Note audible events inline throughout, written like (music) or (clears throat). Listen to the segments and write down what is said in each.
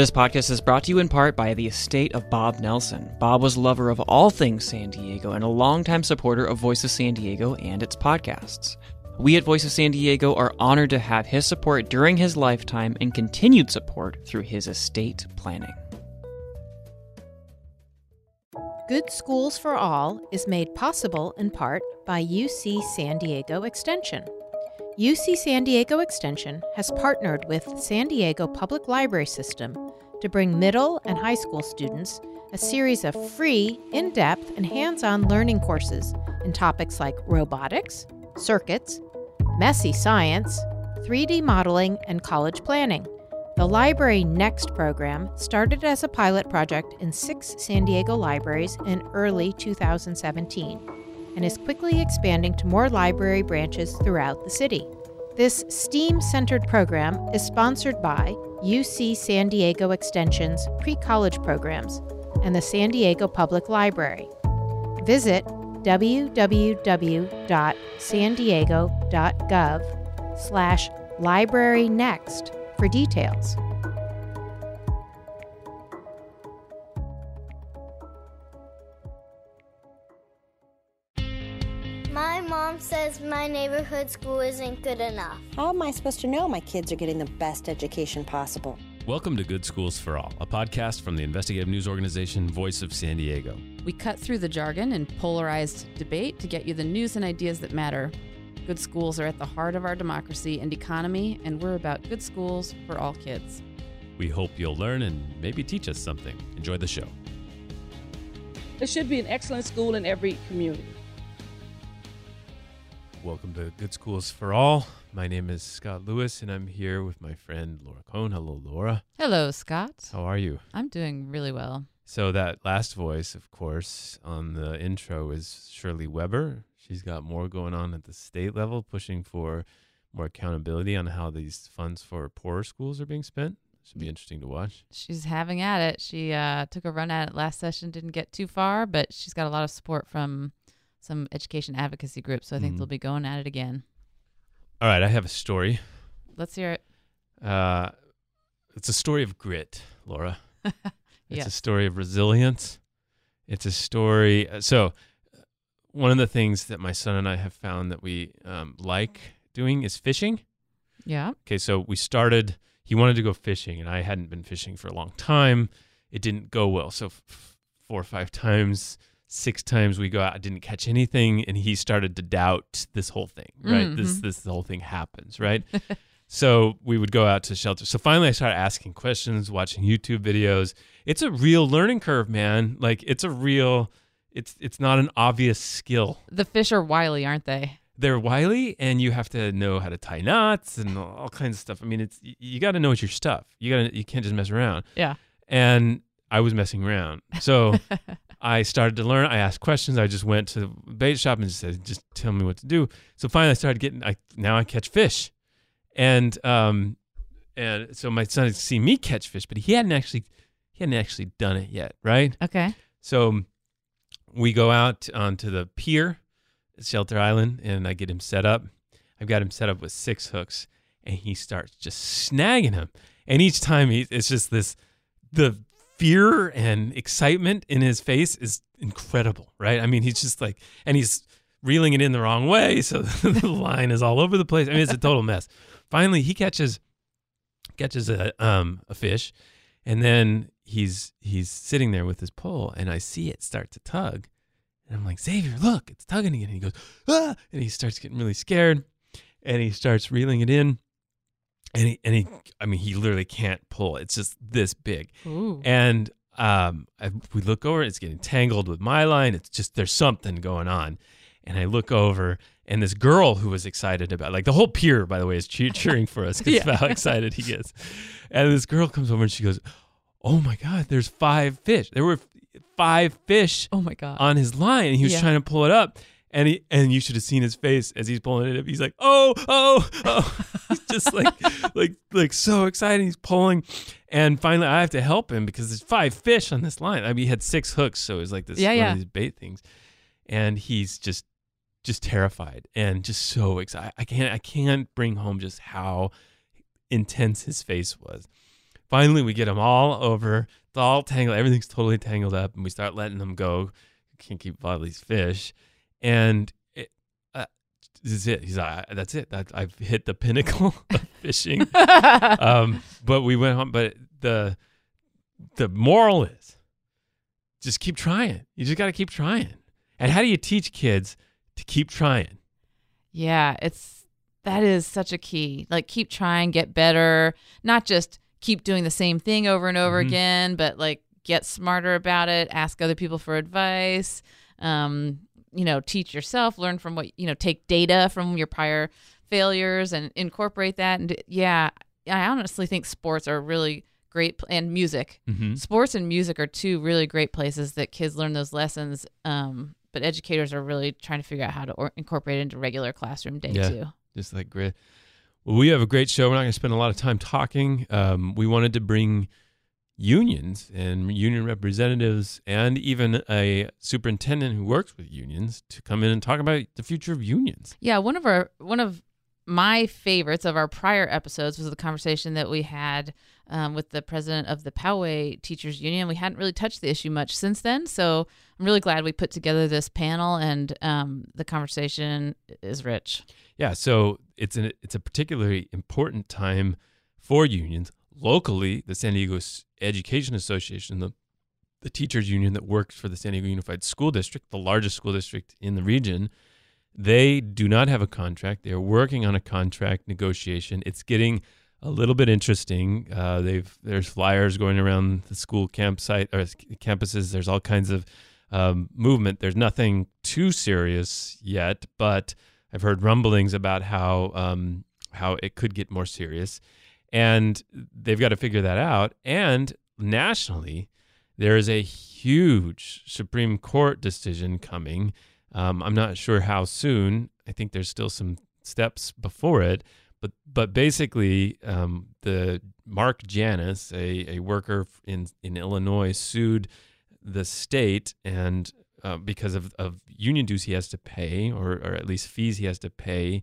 This podcast is brought to you in part by the estate of Bob Nelson. Bob was a lover of all things San Diego and a longtime supporter of Voice of San Diego and its podcasts. We at Voice of San Diego are honored to have his support during his lifetime and continued support through his estate planning. Good Schools for All is made possible in part by UC San Diego Extension. UC San Diego Extension has partnered with San Diego Public Library System to bring middle and high school students a series of free, in depth, and hands on learning courses in topics like robotics, circuits, messy science, 3D modeling, and college planning. The Library Next program started as a pilot project in six San Diego libraries in early 2017 and is quickly expanding to more library branches throughout the city. This STEAM centered program is sponsored by UC San Diego Extension's pre college programs and the San Diego Public Library. Visit www.sandiego.gov slash library next for details. Mom says my neighborhood school isn't good enough. How am I supposed to know my kids are getting the best education possible? Welcome to Good Schools for All, a podcast from the investigative news organization Voice of San Diego. We cut through the jargon and polarized debate to get you the news and ideas that matter. Good schools are at the heart of our democracy and economy, and we're about good schools for all kids. We hope you'll learn and maybe teach us something. Enjoy the show. There should be an excellent school in every community. Welcome to Good Schools for All. My name is Scott Lewis, and I'm here with my friend Laura Kohn. Hello, Laura. Hello, Scott. How are you? I'm doing really well. So, that last voice, of course, on the intro is Shirley Weber. She's got more going on at the state level, pushing for more accountability on how these funds for poorer schools are being spent. Should be interesting to watch. She's having at it. She uh, took a run at it last session, didn't get too far, but she's got a lot of support from some education advocacy groups. So I think Mhm. they'll be going at it again. All right, I have a story. Let's hear it. Uh, it's a story of grit, Laura. (laughs) It's Yes. a story of resilience. It's a story. uh, So, uh, one of the things that my son and I have found that we um, like doing is fishing. Yeah. Okay, so we started. He wanted to go fishing, and I hadn't been fishing for a long time. It didn't go well. So, f- four or five (laughs) times, six times we go out, I didn't catch anything, and he started to doubt this whole thing. Right, this Mhm. this whole thing happens. Right. (laughs) So we would go out to shelter. So finally, I started asking questions, watching YouTube videos. It's a real learning curve, man. Like it's a real. It's it's not an obvious skill. The fish are wily, aren't they? They're wily, and you have to know how to tie knots and all kinds of stuff. I mean, it's you got to know it's your stuff. You got to you can't just mess around. Yeah. And I was messing around, so (laughs) I started to learn. I asked questions. I just went to the bait shop and just said, "Just tell me what to do." So finally, I started getting. I now I catch fish, and um, and so my son had seen me catch fish, but he hadn't actually he hadn't actually done it yet, right? Okay. So we go out onto the pier at Shelter Island, and I get him set up. I've got him set up with six hooks, and he starts just snagging him. And each time, he, it's just this the fear and excitement in his face is incredible, right? I mean, he's just like, and he's reeling it in the wrong way, so (laughs) the line is all over the place. I mean, it's a total mess. Finally, he catches catches a um a fish, and then he's he's sitting there with his pole, and I see it start to tug, and I'm like, Xavier, look, it's tugging again. And he goes, ah, and he starts getting really scared, and he starts reeling it in, and he and he, I mean, he literally can't pull. It's just this big, Ooh. and um, I, we look over, it's getting tangled with my line. It's just there's something going on, and I look over, and this girl who was excited about, like the whole pier, by the way, is cheer- cheering for us because (laughs) Yeah. of how excited he gets. And this girl comes over and she goes, "Oh my God, there's five fish. There were five fish oh my God. on his line, and he was Yeah. trying to pull it up." And he and you should have seen his face as he's pulling it up. He's like, "Oh, oh, oh!" (laughs) he's just like, (laughs) like, like so excited. He's pulling, and finally, I have to help him because there's five fish on this line. I mean, he had six hooks, so it was like this Yeah, one yeah. of these bait things, and he's just, just terrified and just so excited. I can't, I can't bring home just how intense his face was. finally we get them all over. It's all tangled. Everything's totally tangled up, and we start letting them go. Can't keep all these fish, and it, uh, this is it. He's like, that's it. That I've hit the pinnacle (laughs) of fishing. (laughs) um, but we went home. But the the moral is, just keep trying. You just got to keep trying. And how do you teach kids to keep trying? Yeah, it's that is such a key. Like keep trying, get better, not just keep doing the same thing over and over Mhm. again, but like get smarter about it, ask other people for advice. Um, you know, teach yourself, learn from what, you know, take data from your prior failures and incorporate that and yeah, I honestly think sports are really great and music. Mm-hmm. Sports and music are two really great places that kids learn those lessons. Um, but educators are really trying to figure out how to or- incorporate it into regular classroom day Yeah. too. just like great. Well, we have a great show. We're not going to spend a lot of time talking. Um, we wanted to bring unions and union representatives and even a superintendent who works with unions to come in and talk about the future of unions. Yeah, one of our one of my favorites of our prior episodes was the conversation that we had um, with the president of the Poway Teachers Union. We hadn't really touched the issue much since then, so I'm really glad we put together this panel, and um, the conversation is rich. Yeah, so it's an it's a particularly important time for unions locally. The San Diego Education Association, the the teachers union that works for the San Diego Unified School District, the largest school district in the region, they do not have a contract. They're working on a contract negotiation. It's getting a little bit interesting. Uh, they've there's flyers going around the school campsite or campuses. There's all kinds of um, movement. There's nothing too serious yet, but I've heard rumblings about how um, how it could get more serious, and they've got to figure that out. And nationally, there is a huge Supreme Court decision coming. Um, I'm not sure how soon. I think there's still some steps before it, but but basically, um, the Mark Janus, a, a worker in in Illinois, sued the state and uh, because of, of union dues he has to pay, or, or at least fees he has to pay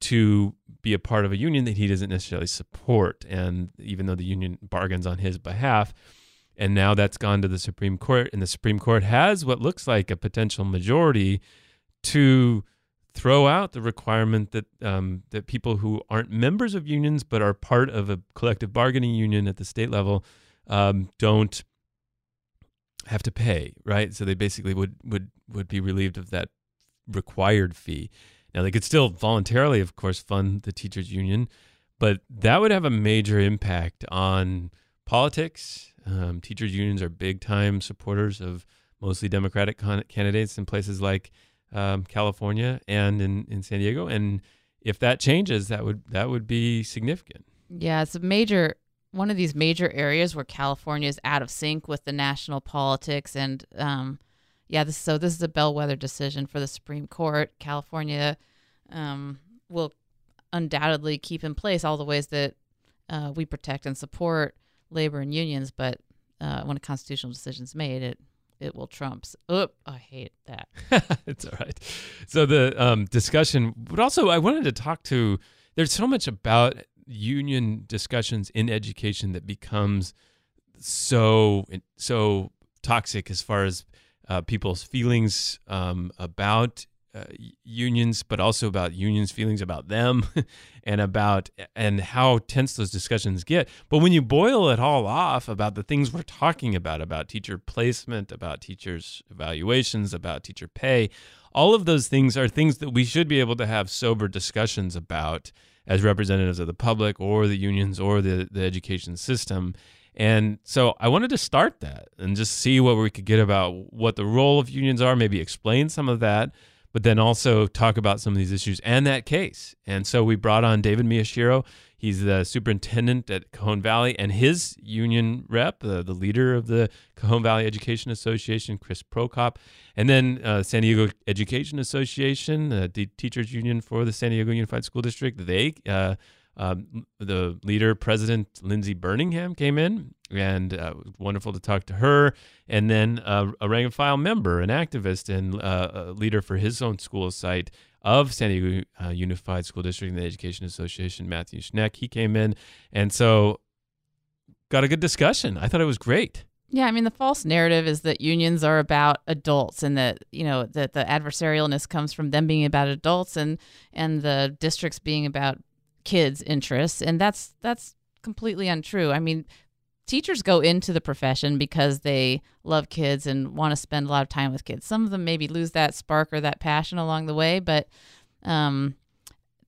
to be a part of a union that he doesn't necessarily support. And even though the union bargains on his behalf, and now that's gone to the Supreme Court, and the Supreme Court has what looks like a potential majority to throw out the requirement that um, that people who aren't members of unions but are part of a collective bargaining union at the state level um, don't have to pay, right? So they basically would would would be relieved of that required fee. Now they could still voluntarily, of course, fund the teachers union, but that would have a major impact on politics. Um, teachers unions are big time supporters of mostly Democratic con- candidates in places like um, California and in, in San Diego. And if that changes, that would that would be significant. Yeah, it's a major one of these major areas where California is out of sync with the national politics, and um, yeah, this so this is a bellwether decision for the Supreme Court. California um, will undoubtedly keep in place all the ways that uh, we protect and support labor and unions, but uh, when a constitutional decision is made, it it will trump. Oh, I hate that. (laughs) it's all right. So the um, discussion, but also I wanted to talk to. There's so much about union discussions in education that becomes so so toxic as far as uh, people's feelings um, about uh, unions, but also about unions' feelings about them, (laughs) and about and how tense those discussions get. But when you boil it all off about the things we're talking about, about teacher placement, about teachers' evaluations, about teacher pay, all of those things are things that we should be able to have sober discussions about as representatives of the public or the unions or the, the education system. And so I wanted to start that and just see what we could get about what the role of unions are, maybe explain some of that, but then also talk about some of these issues and that case. And so we brought on David Miyashiro. He's the superintendent at Cajon Valley and his union rep, uh, the leader of the Cajon Valley Education Association, Chris Prokop, and then uh, San Diego Education Association, the teachers union for the San Diego Unified School District. They, uh, um, the leader, President Lindsay Burningham, came in, and uh, wonderful to talk to her. And then uh, a rank and file member, an activist, and uh, leader for his own school site of San Diego uh, Unified School District and the Education Association, Matthew Schneck. He came in, and so got a good discussion. I thought it was great. Yeah, I mean the false narrative is that unions are about adults and that you know that the adversarialness comes from them being about adults and and the districts being about kids' interests and that's that's completely untrue. I mean, teachers go into the profession because they love kids and want to spend a lot of time with kids. Some of them maybe lose that spark or that passion along the way, but um,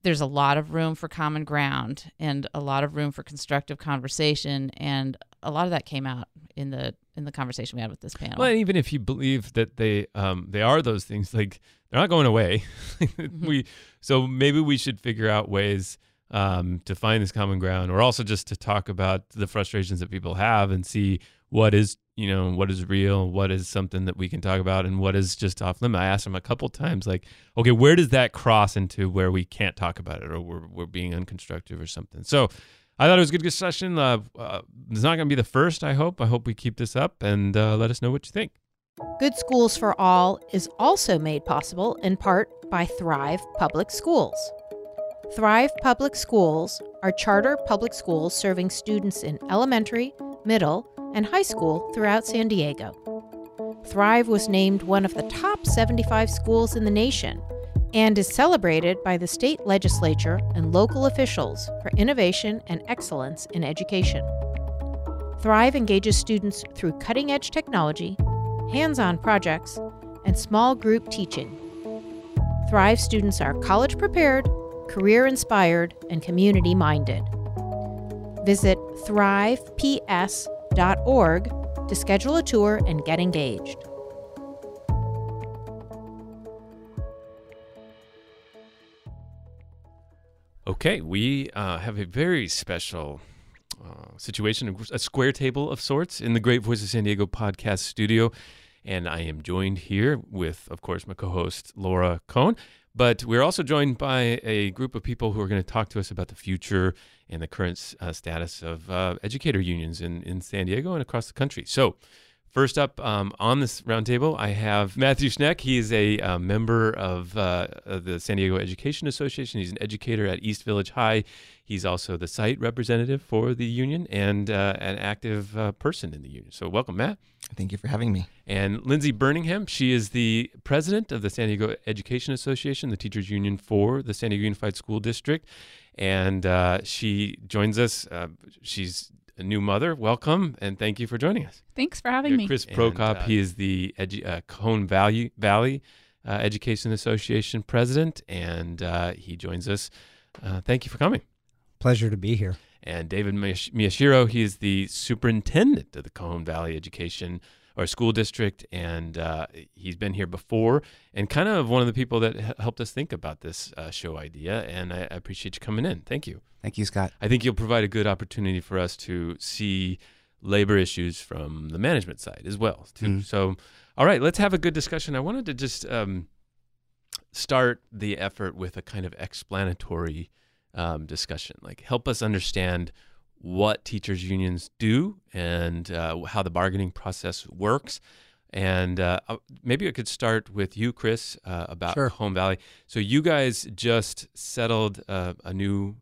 there's a lot of room for common ground and a lot of room for constructive conversation and a lot of that came out in the in the conversation we had with this panel. Well, even if you believe that they um, they are those things, like they're not going away. (laughs) we so maybe we should figure out ways um, to find this common ground, or also just to talk about the frustrations that people have and see what is you know what is real, what is something that we can talk about, and what is just off limit. I asked them a couple times, like, okay, where does that cross into where we can't talk about it, or we're we're being unconstructive or something? So. I thought it was a good discussion. Uh, uh, it's not going to be the first, I hope. I hope we keep this up and uh, let us know what you think. Good Schools for All is also made possible in part by Thrive Public Schools. Thrive Public Schools are charter public schools serving students in elementary, middle, and high school throughout San Diego. Thrive was named one of the top 75 schools in the nation and is celebrated by the state legislature and local officials for innovation and excellence in education. Thrive engages students through cutting edge technology, hands on projects, and small group teaching. Thrive students are college prepared, career inspired, and community minded. Visit thriveps.org to schedule a tour and get engaged. Okay, we uh, have a very special uh, situation, a square table of sorts in the Great Voice of San Diego podcast studio. And I am joined here with, of course, my co host, Laura Kohn. But we're also joined by a group of people who are going to talk to us about the future and the current uh, status of uh, educator unions in, in San Diego and across the country. So, First up um, on this roundtable, I have Matthew Schneck. He is a uh, member of, uh, of, the San Diego Education Association. He's an educator at East Village High. He's also the site representative for the union and uh, an active uh, person in the union. So, welcome, Matt. Thank you for having me. And Lindsay Burningham, she is the president of the San Diego Education Association, the teachers union for the San Diego Unified School District. And uh, she joins us. Uh, she's new mother. Welcome and thank you for joining us. Thanks for having me. Chris Prokop, uh, he is the edu- uh, Cajon Valley, Valley uh, Education Association president, and uh, he joins us. Uh, thank you for coming. Pleasure to be here. And David Miyashiro, he is the superintendent of the Cajon Valley Education or School District, and uh, he's been here before, and kind of one of the people that h- helped us think about this show idea. And I, I appreciate you coming in. Thank you. Thank you, Scott. I think you'll provide a good opportunity for us to see labor issues from the management side as well. Too. Mm. So, all right, let's have a good discussion. I wanted to just um, start the effort with a kind of explanatory um, discussion, like help us understand what teachers unions do and uh, how the bargaining process works. And uh, maybe I could start with you, Chris, uh, about sure. Home Valley. So you guys just settled uh, a new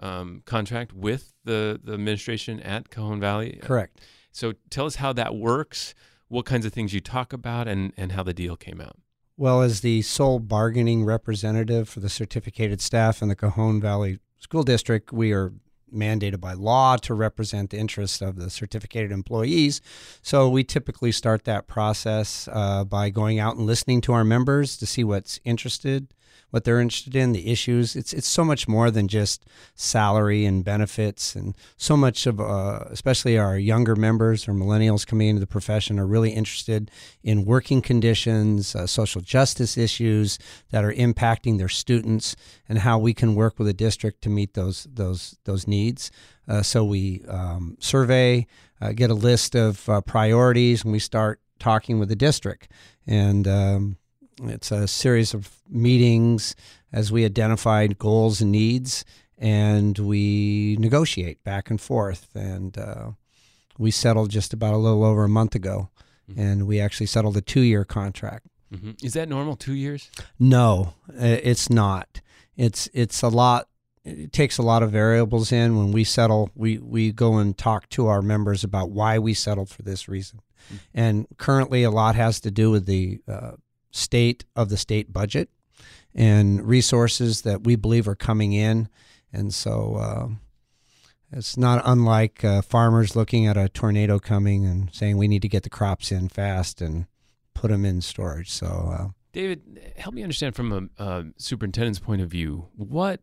um, contract with the, the administration at Cajon Valley. Correct. So tell us how that works, what kinds of things you talk about, and, and how the deal came out. Well, as the sole bargaining representative for the certificated staff in the Cajon Valley School District, we are mandated by law to represent the interests of the certificated employees. So we typically start that process uh, by going out and listening to our members to see what's interested what they're interested in, the issues. It's it's so much more than just salary and benefits, and so much of uh, especially our younger members or millennials coming into the profession are really interested in working conditions, uh, social justice issues that are impacting their students, and how we can work with a district to meet those those those needs. Uh, so we um, survey, uh, get a list of uh, priorities, and we start talking with the district. And um, it's a series of meetings as we identified goals and needs, and we negotiate back and forth. And uh, we settled just about a little over a month ago, mm-hmm. and we actually settled a two-year contract. Mm-hmm. Is that normal? Two years? No, it's not. It's it's a lot. it takes a lot of variables in when we settle. We we go and talk to our members about why we settled for this reason, and currently a lot has to do with the uh, state of the state budget and resources that we believe are coming in, and so. Uh, it's not unlike uh, farmers looking at a tornado coming and saying we need to get the crops in fast and put them in storage. So, uh, David, help me understand from a, a superintendent's point of view what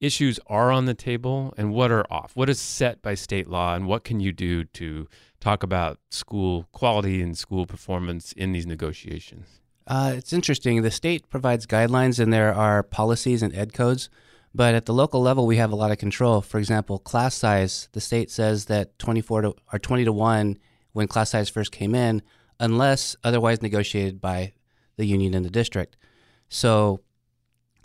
issues are on the table and what are off. What is set by state law, and what can you do to talk about school quality and school performance in these negotiations? Uh, it's interesting. The state provides guidelines, and there are policies and ed codes but at the local level, we have a lot of control. For example, class size, the state says that 24 to or 20 to 1 when class size first came in, unless otherwise negotiated by the union and the district. So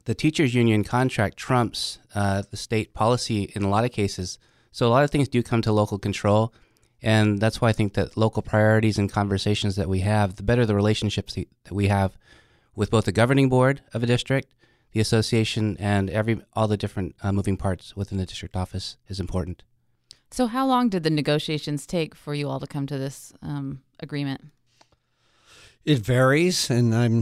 the teachers union contract trumps uh, the state policy in a lot of cases. So a lot of things do come to local control. And that's why I think that local priorities and conversations that we have, the better the relationships that we have with both the governing board of a district the association and every all the different uh, moving parts within the district office is important. So, how long did the negotiations take for you all to come to this um, agreement? It varies, and I'm.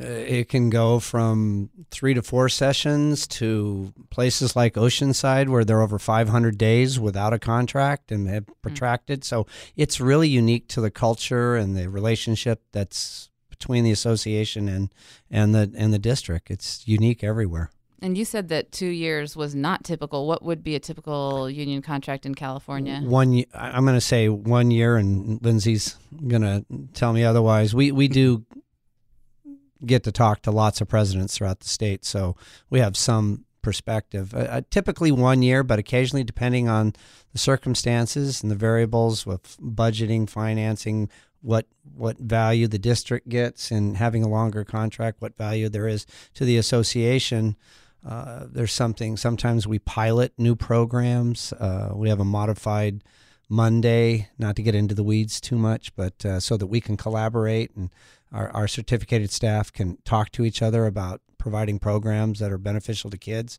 Uh, it can go from three to four sessions to places like Oceanside, where they're over 500 days without a contract and have mm. protracted. Mm. So it's really unique to the culture and the relationship that's between the association and and the and the district. It's unique everywhere. And you said that two years was not typical. What would be a typical union contract in California? One, I'm going to say one year, and Lindsay's going to tell me otherwise. We we do get to talk to lots of presidents throughout the state, so we have some perspective. Uh, uh typically one year, but occasionally, depending on the circumstances and the variables with budgeting, financing, what what value the district gets and having a longer contract, what value there is to the association. Uh, there's something. Sometimes we pilot new programs. Uh, we have a modified Monday, not to get into the weeds too much, but uh, so that we can collaborate and our, our certificated staff can talk to each other about providing programs that are beneficial to kids.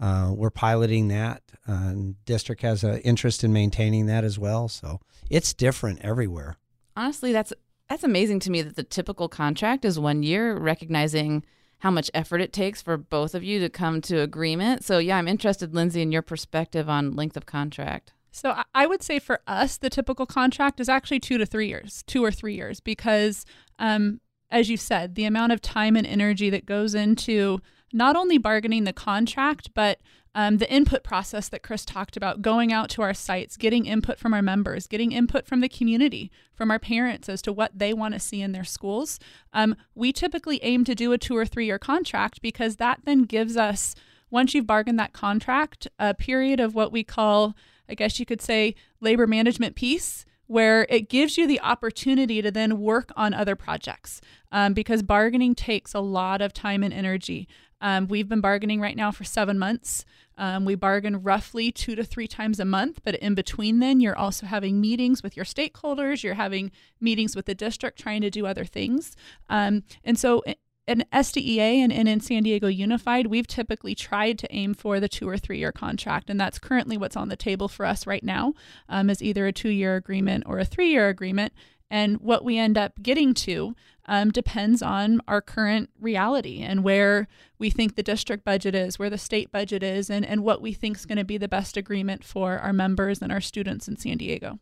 Uh, we're piloting that. and district has an interest in maintaining that as well. So it's different everywhere honestly, that's that's amazing to me that the typical contract is one year, recognizing how much effort it takes for both of you to come to agreement. So yeah, I'm interested, Lindsay, in your perspective on length of contract. So I would say for us, the typical contract is actually two to three years, two or three years, because um, as you said, the amount of time and energy that goes into not only bargaining the contract, but um, the input process that Chris talked about, going out to our sites, getting input from our members, getting input from the community, from our parents as to what they want to see in their schools. Um, we typically aim to do a two or three year contract because that then gives us, once you've bargained that contract, a period of what we call, I guess you could say, labor management peace where it gives you the opportunity to then work on other projects um, because bargaining takes a lot of time and energy. Um, we've been bargaining right now for seven months. Um, we bargain roughly two to three times a month, but in between then, you're also having meetings with your stakeholders, you're having meetings with the district trying to do other things. Um, and so, in SDEA and, and in San Diego Unified, we've typically tried to aim for the two or three year contract, and that's currently what's on the table for us right now, um, is either a two year agreement or a three year agreement. And what we end up getting to um, depends on our current reality and where we think the district budget is, where the state budget is, and, and what we think is going to be the best agreement for our members and our students in San Diego.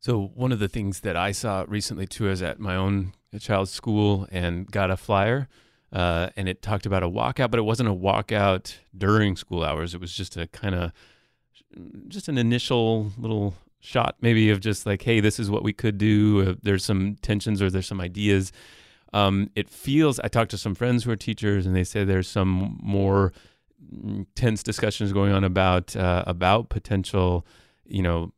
So, one of the things that I saw recently too is at my own child's school and got a flyer. Uh, and it talked about a walkout, but it wasn't a walkout during school hours. It was just a kind of just an initial little shot maybe of just like hey this is what we could do uh, there's some tensions or there's some ideas. Um, it feels i talked to some friends who are teachers and they say there's some more tense discussions going on about uh, about potential you know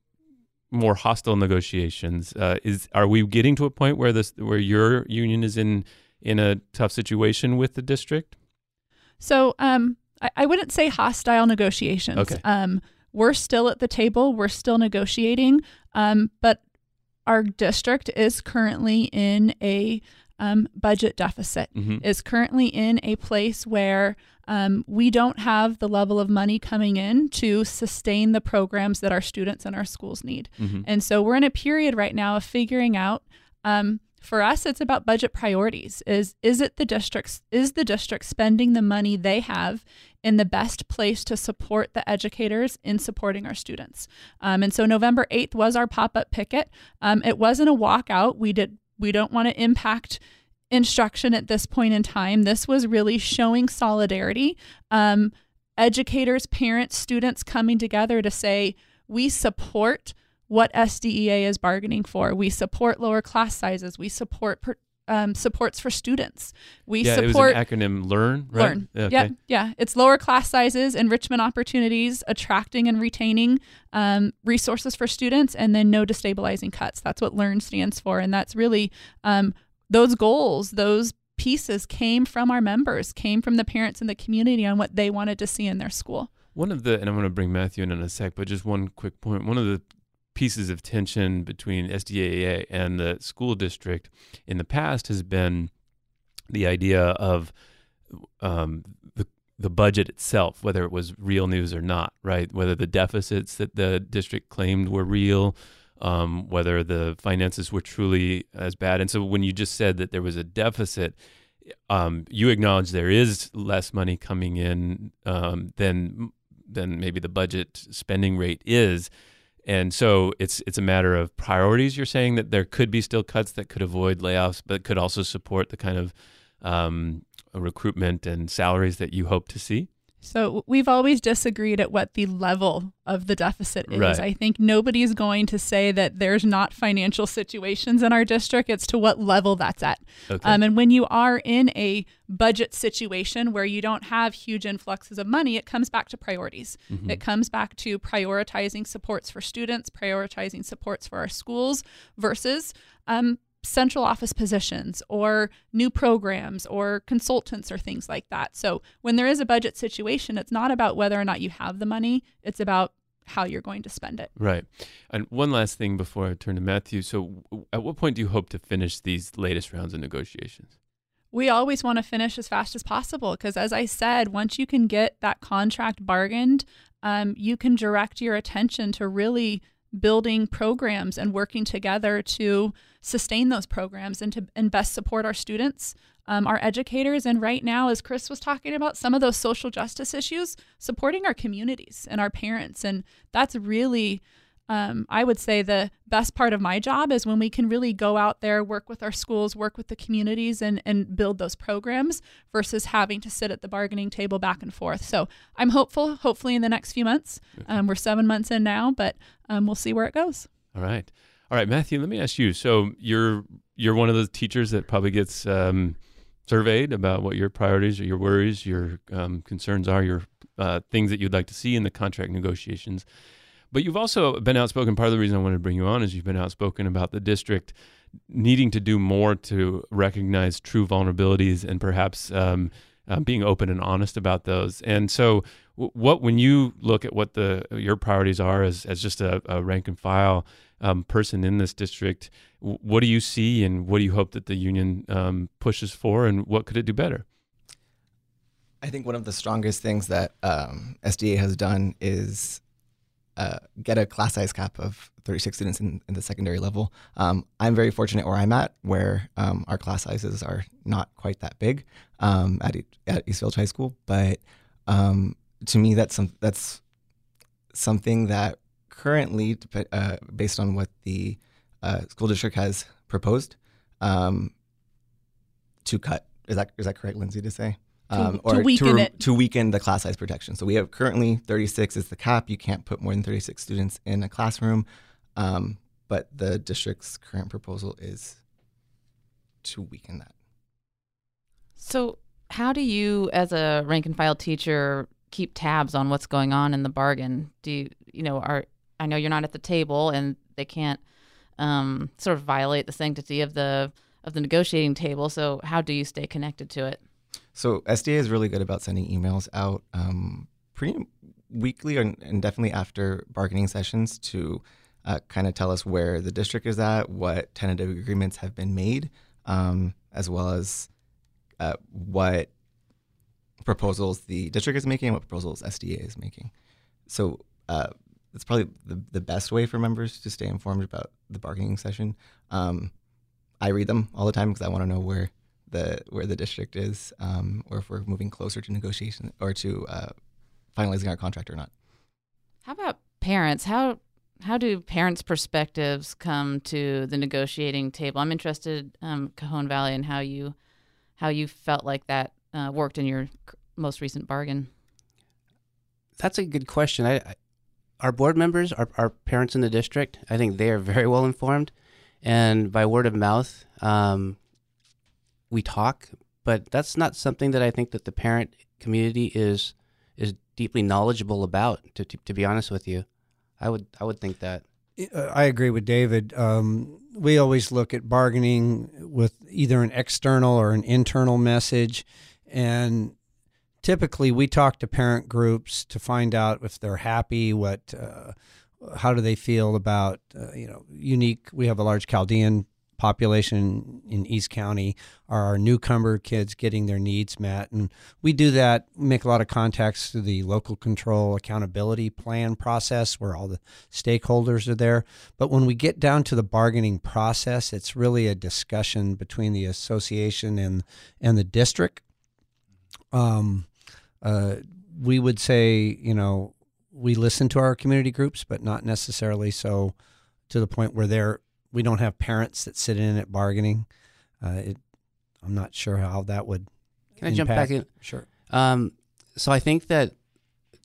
more hostile negotiations. Uh, is are we getting to a point where this where your union is in in a tough situation with the district? So um I, I wouldn't say hostile negotiations. Okay. um we're still at the table, we're still negotiating, um, but our district is currently in a um, budget deficit, mm-hmm. is currently in a place where um, we don't have the level of money coming in to sustain the programs that our students and our schools need. Mhm. And so we're in a period right now of figuring out. Um, for us, it's about budget priorities. Is is it the districts? Is the district spending the money they have in the best place to support the educators in supporting our students? Um, and so November eighth was our pop up picket. Um, it wasn't a walkout. We did. We don't want to impact instruction at this point in time. This was really showing solidarity. Um, educators, parents, students coming together to say we support what SDEA is bargaining for. We support lower class sizes. We support per, um, supports for students. We yeah, support it was an acronym LEARN, right? Learn. Yeah, Yeah, okay. yeah. It's lower class sizes, enrichment opportunities, attracting and retaining um, resources for students, and then no destabilizing cuts. That's what Learn stands for, and that's really um, those goals. Those pieces came from our members, came from the parents in the community on what they wanted to see in their school. One of the, and I'm going to bring Matthew in in a sec, but just one quick point. One of the pieces of tension between SDEA and the school district in the past has been the idea of um, the the budget itself, whether it was real news or not, right? Whether the deficits that the district claimed were real, um, whether the finances were truly as bad. And so when you just said that there was a deficit, um, you acknowledge there is less money coming in um, than than maybe the budget spending rate is. And so it's it's a matter of priorities. You're saying that there could be still cuts that could avoid layoffs, but could also support the kind of um, recruitment and salaries that you hope to see. So we've always disagreed at what the level of the deficit is. Right. I think nobody's going to say that there's not financial situations in our district. It's to what level that's at. Okay. Um, and when you are in a budget situation where you don't have huge influxes of money, it comes back to priorities. Mhm. It comes back to prioritizing supports for students, prioritizing supports for our schools versus um, central office positions or new programs or consultants or things like that. So when there is a budget situation, it's not about whether or not you have the money, it's about how you're going to spend it. Right. And one last thing before I turn to Matthew. So, at what point do you hope to finish these latest rounds of negotiations? We always want to finish as fast as possible because, as I said, once you can get that contract bargained, um, you can direct your attention to really building programs and working together to sustain those programs and to and best support our students, um, our educators, and right now, as Chris was talking about, some of those social justice issues, supporting our communities and our parents, and that's really. Um, I would say the best part of my job is when we can really go out there, work with our schools, work with the communities, and, and build those programs versus having to sit at the bargaining table back and forth. So I'm hopeful, hopefully, in the next few months. Um, we're seven months in now, but um, we'll see where it goes. All right. All right, Matthew, let me ask you. So, you're you're one of those teachers that probably gets um, surveyed about what your priorities or your worries, your um, concerns are, your uh, things that you'd like to see in the contract negotiations. But you've also been outspoken. Part of the reason I wanted to bring you on is you've been outspoken about the district needing to do more to recognize true vulnerabilities and perhaps um, uh, being open and honest about those. And so, what when you look at what the your priorities are as as just a, a rank and file um, person in this district, what do you see, and what do you hope that the union um, pushes for, and what could it do better? I think one of the strongest things that um, SDA has done is uh, get a class size cap of 36 students in, in the secondary level. Um, I'm very fortunate where I'm at, where um, our class sizes are not quite that big um, at, at East Village High School. But um, to me, that's some, that's something that currently, uh, based on what the uh, school district has proposed, um, to cut. Is that is that correct, Lindsay, to say? To- to weaken it. to weaken the class size protection. So we have currently 36 is the cap. You can't put more than 36 students in a classroom. Um, but the district's current proposal is to weaken that. So, how do you, as a rank and file teacher, keep tabs on what's going on in the bargain? Do you, you know, are I know you're not at the table, and they can't um, sort of violate the sanctity of the of the negotiating table. So, how do you stay connected to it? So SDA is really good about sending emails out um, pretty weekly and, and definitely after bargaining sessions to uh, kind of tell us where the district is at, what tentative agreements have been made, um, as well as uh, what proposals the district is making and what proposals SDA is making. So uh, it's probably the, the best way for members to stay informed about the bargaining session. Um, I read them all the time because I want to know where the where the district is, um, or if we're moving closer to negotiation or to uh, finalizing our contract or not. How about parents? How how do parents' perspectives come to the negotiating table? I'm interested, um, Cajon Valley, and how you how you felt like that uh, worked in your most recent bargain. That's a good question. I, I our board members, our, our parents in the district, I think they are very well informed, and by word of mouth, um, we talk. But that's not something that I think that the parent community is is deeply knowledgeable about. To, to, to be honest with you, I would I would think that. Uh, I agree with David. Um, we always look at bargaining with either an external or an internal message, and typically we talk to parent groups to find out if they're happy, what, uh, how do they feel about, uh, you know, unique. We have a large Chaldean population in East County. Are our newcomer kids getting their needs met? And we do that, make a lot of contacts through the local control accountability plan process where all the stakeholders are there. But when we get down to the bargaining process, it's really a discussion between the association and and the district. Um, uh, we would say, you know, we listen to our community groups, but not necessarily so to the point where they're we don't have parents that sit in at bargaining. Uh, it, I'm not sure how that would. Can I jump back in? Sure. Um, so I think that,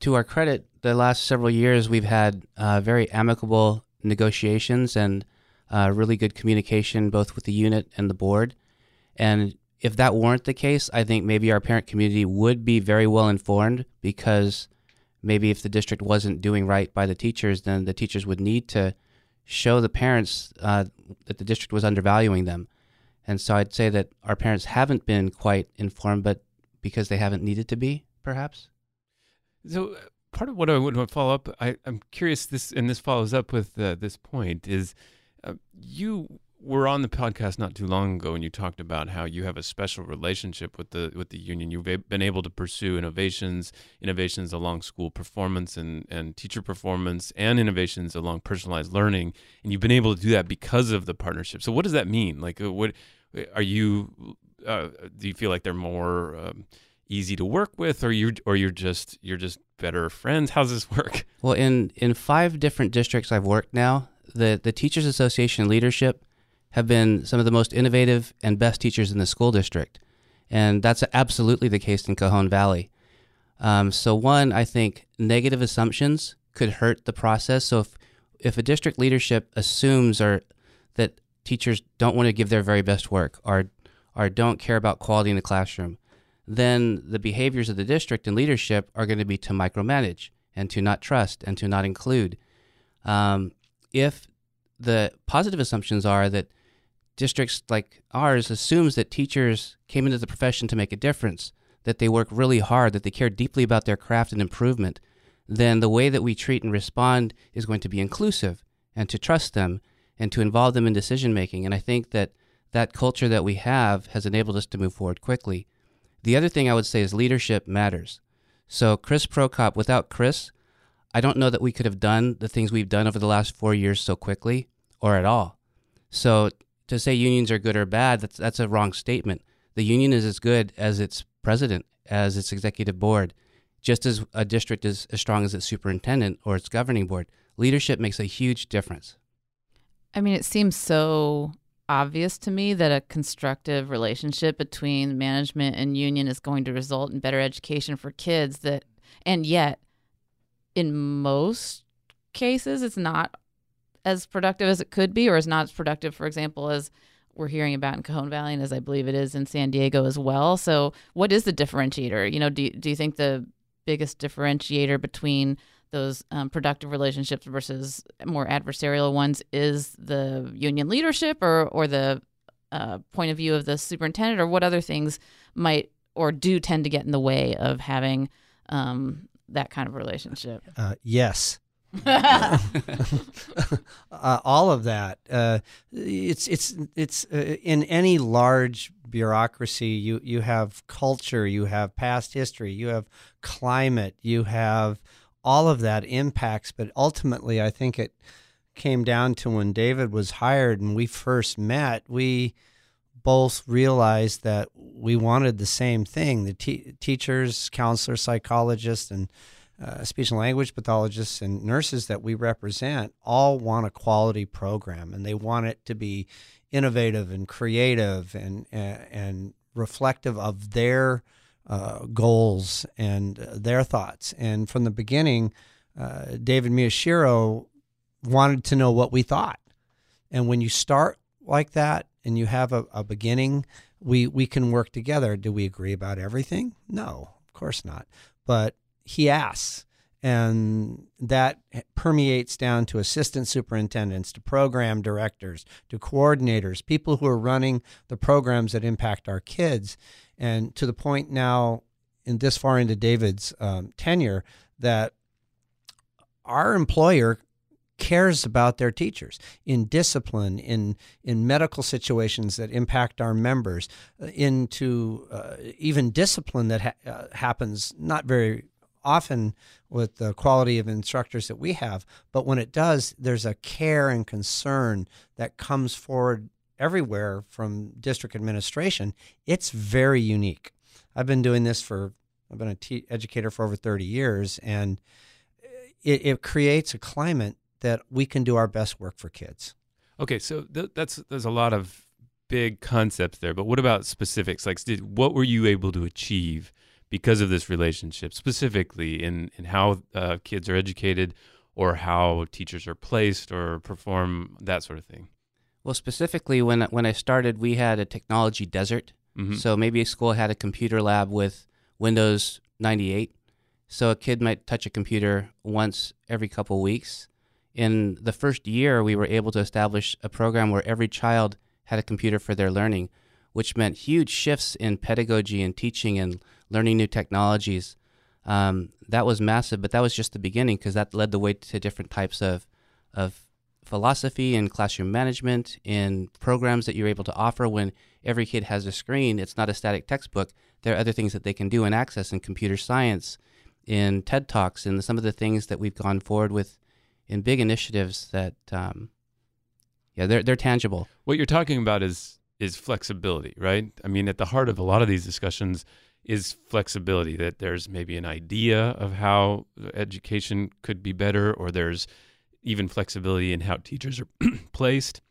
to our credit, the last several years we've had uh, very amicable negotiations and uh, really good communication both with the unit and the board. And if that weren't the case, I think maybe our parent community would be very well informed because maybe if the district wasn't doing right by the teachers, then the teachers would need to show the parents uh, that the district was undervaluing them. And so I'd say that our parents haven't been quite informed, but because they haven't needed to be, perhaps. So uh, part of what I would want to follow up, I, am curious. This and this follows up with uh, this point is uh, you were on the podcast not too long ago and you talked about how you have a special relationship with the with the union. You've been able to pursue innovations, innovations along school performance and, and teacher performance, and innovations along personalized learning, and you've been able to do that because of the partnership. So, what does that mean? Like, uh, what are you? Uh, do you feel like they're more um, easy to work with, or you or you're just you're just better friends? How's this work? Well, in in five different districts I've worked now, the the teachers association leadership have been some of the most innovative and best teachers in the school district. And that's absolutely the case in Cajon Valley. Um, so, one, I think negative assumptions could hurt the process. So, if, if a district leadership assumes or that teachers don't want to give their very best work or, or don't care about quality in the classroom, then the behaviors of the district and leadership are going to be to micromanage and to not trust and to not include. Um, if the positive assumptions are that districts like ours assumes that teachers came into the profession to make a difference, that they work really hard, that they care deeply about their craft and improvement, then the way that we treat and respond is going to be inclusive and to trust them and to involve them in decision making. And I think that that culture that we have has enabled us to move forward quickly. The other thing I would say is leadership matters. So, Chris Prokop, without Chris, I don't know that we could have done the things we've done over the last four years so quickly or at all. So, to say unions are good or bad, that's that's a wrong statement. The union is as good as its president, as its executive board, just as a district is as strong as its superintendent or its governing board. Leadership makes a huge difference. I mean, it seems so obvious to me that a constructive relationship between management and union is going to result in better education for kids that and yet in most cases it's not as productive as it could be, or is not as productive, for example, as we're hearing about in Cajon Valley, and as I believe it is in San Diego as well. So, what is the differentiator? You know, do do you think the biggest differentiator between those um, productive relationships versus more adversarial ones is the union leadership, or or the uh, point of view of the superintendent, or what other things might or do tend to get in the way of having um, that kind of relationship? Uh, yes, (laughs) uh, all of that. Uh, it's it's it's uh, in any large bureaucracy. You you have culture, you have past history, you have climate, you have all of that impacts. But ultimately, I think it came down to when David was hired and we first met. We both realized that we wanted the same thing. The te- teachers, counselors, psychologists, and uh, speech and language pathologists and nurses that we represent all want a quality program and they want it to be innovative and creative and and reflective of their uh, goals and uh, their thoughts. And from the beginning, uh, David Miyashiro wanted to know what we thought. And when you start like that and you have a, a beginning, we we can work together. Do we agree about everything? No, of course not. But he asks. And that permeates down to assistant superintendents, to program directors, to coordinators, people who are running the programs that impact our kids. And to the point now, in this far into David's um, tenure, that our employer cares about their teachers in discipline, in in medical situations that impact our members, uh, into uh, even discipline that ha- uh, happens not very often with the quality of instructors that we have, but when it does, there's a care and concern that comes forward everywhere from district administration. It's very unique. I've been doing this for I've been a te- educator for over 30 years, and it, it creates a climate that we can do our best work for kids. Okay, so th- that's there's a lot of big concepts there, but what about specifics? Like, did, what were you able to achieve because of this relationship, specifically in in how uh, kids are educated, or how teachers are placed or perform that sort of thing? Well, specifically, when when I started, we had a technology desert. Mhm. So maybe a school had a computer lab with Windows 98. So a kid might touch a computer once every couple weeks. In the first year, we were able to establish a program where every child had a computer for their learning, which meant huge shifts in pedagogy and teaching and learning new technologies. Um, that was massive, but that was just the beginning because that led the way to different types of of philosophy and classroom management and programs that you're able to offer when every kid has a screen. It's not a static textbook. There are other things that they can do and access in computer science, in TED Talks, and some of the things that we've gone forward with in big initiatives that, um, yeah, they're, they're tangible. What you're talking about is is flexibility, right? I mean, at the heart of a lot of these discussions is flexibility. That there's maybe an idea of how education could be better, or there's even flexibility in how teachers are (clears throat) placed.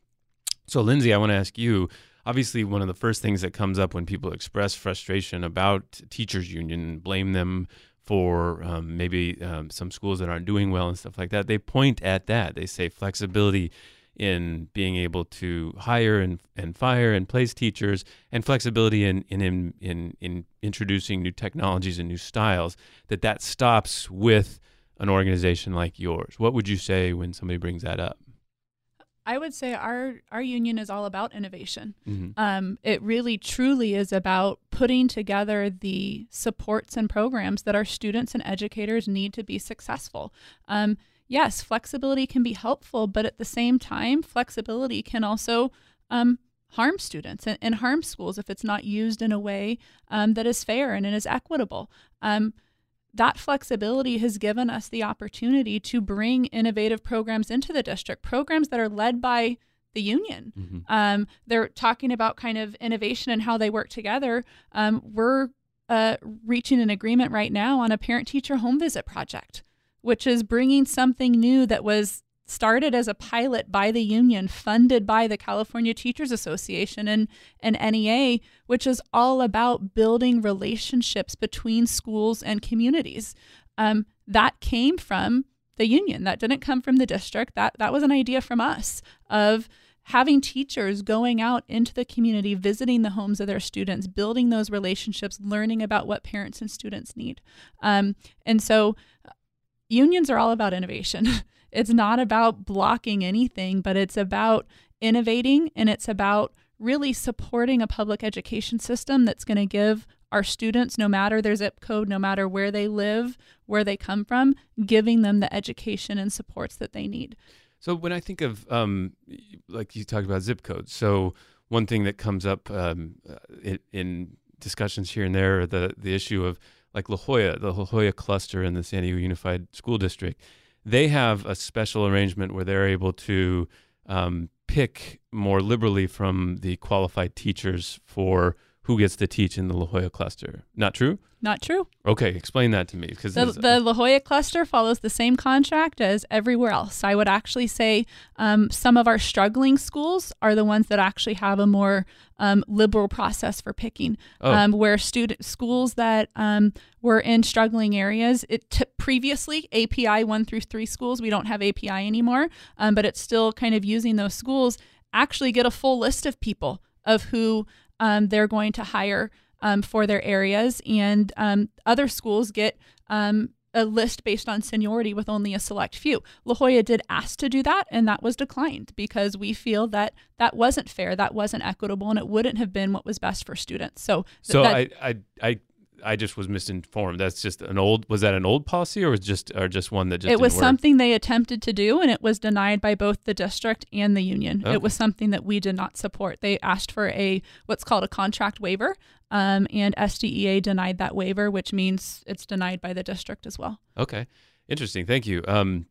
So, Lindsay, I want to ask you. Obviously, one of the first things that comes up when people express frustration about teachers' union blame them for um, maybe um, some schools that aren't doing well and stuff like that, they point at that. They say flexibility in being able to hire and, and fire and place teachers and flexibility in, in, in, in, in introducing new technologies and new styles, that that stops with an organization like yours. What would you say when somebody brings that up? I would say our our union is all about innovation. Mhm. Um, it really truly is about putting together the supports and programs that our students and educators need to be successful. Um, yes, flexibility can be helpful, but at the same time, flexibility can also um, harm students and, and harm schools if it's not used in a way um, that is fair and is equitable. Um, that flexibility has given us the opportunity to bring innovative programs into the district, programs that are led by the union. Mm-hmm. Um, they're talking about kind of innovation and how they work together. Um, we're uh, reaching an agreement right now on a parent teacher home visit project, which is bringing something new that was started as a pilot by the union, funded by the California Teachers Association and, and NEA, which is all about building relationships between schools and communities. Um, that came from the union. That didn't come from the district. That that was an idea from us of having teachers going out into the community, visiting the homes of their students, building those relationships, learning about what parents and students need. Um, and so, unions are all about innovation. (laughs) it's not about blocking anything, but it's about innovating and it's about really supporting a public education system that's going to give our students, no matter their zip code, no matter where they live, where they come from, giving them the education and supports that they need. So when I think of, um, like you talked about zip codes, so one thing that comes up um, uh, in, in, discussions here and there, the the issue of like La Jolla, the La Jolla cluster in the San Diego Unified School District, they have a special arrangement where they're able to um, pick more liberally from the qualified teachers for who gets to teach in the La Jolla cluster. Not true? Not true. Okay, explain that to me. Because the, the La Jolla cluster follows the same contract as everywhere else. I would actually say um, some of our struggling schools are the ones that actually have a more um, liberal process for picking. Oh. Um, where student schools that um, were in struggling areas, it t- previously API one through three schools. We don't have API anymore, um, but it's still kind of using those schools actually get a full list of people of who um, they're going to hire um, for their areas, and um, other schools get um, a list based on seniority with only a select few. La Jolla did ask to do that, and that was declined because we feel that that wasn't fair, that wasn't equitable, and it wouldn't have been what was best for students. So, so that, I, I, I I just was misinformed. That's just an old. Was that an old policy, or was just or just one that just? it was work? something they attempted to do, and it was denied by both the district and the union. Okay. It was something that we did not support. They asked for a what's called a contract waiver, um, and SDEA denied that waiver, which means it's denied by the district as well. Okay, interesting. Thank you. Um,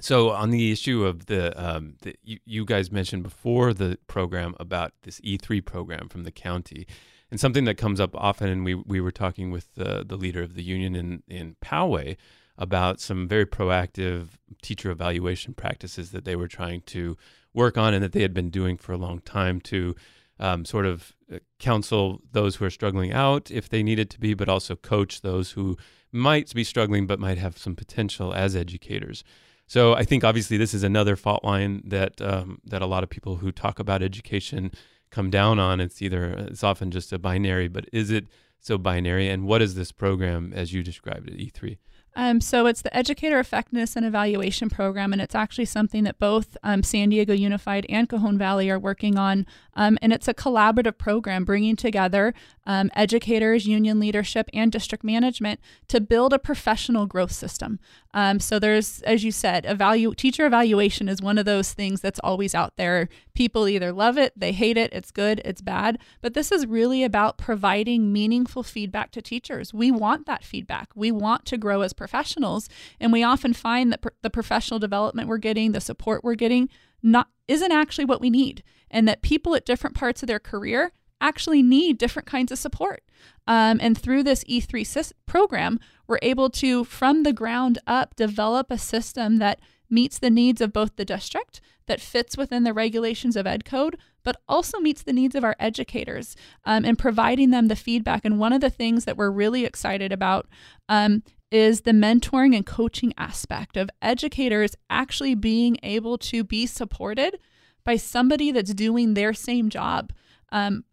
so on the issue of the, um, the you, you guys mentioned before the program about this E three program from the county, and something that comes up often. And we we were talking with the the leader of the union in in Poway about some very proactive teacher evaluation practices that they were trying to work on and that they had been doing for a long time to um, sort of uh, counsel those who are struggling out if they needed to be, but also coach those who might be struggling but might have some potential as educators. So I think obviously this is another fault line that um, that a lot of people who talk about education come down on. It's either it's often just a binary, but is it so binary? And what is this program as you described it, E three? Um, so it's the Educator Effectiveness and Evaluation Program, and it's actually something that both um, San Diego Unified and Cajon Valley are working on. Um, and it's a collaborative program bringing together um, educators, union leadership, and district management to build a professional growth system. Um, so there's, as you said, evalu- teacher evaluation is one of those things that's always out there. People either love it, they hate it, it's good, it's bad. But this is really about providing meaningful feedback to teachers. We want that feedback. We want to grow as professionals, and we often find that pr- the professional development we're getting, the support we're getting, not isn't actually what we need, and that people at different parts of their career actually need different kinds of support. Um, and through this E3 sys- program, we're able to, from the ground up, develop a system that meets the needs of both the district, that fits within the regulations of Ed Code, but also meets the needs of our educators um, and providing them the feedback. And one of the things that we're really excited about um, is the mentoring and coaching aspect of educators actually being able to be supported by somebody that's doing their same job. Um,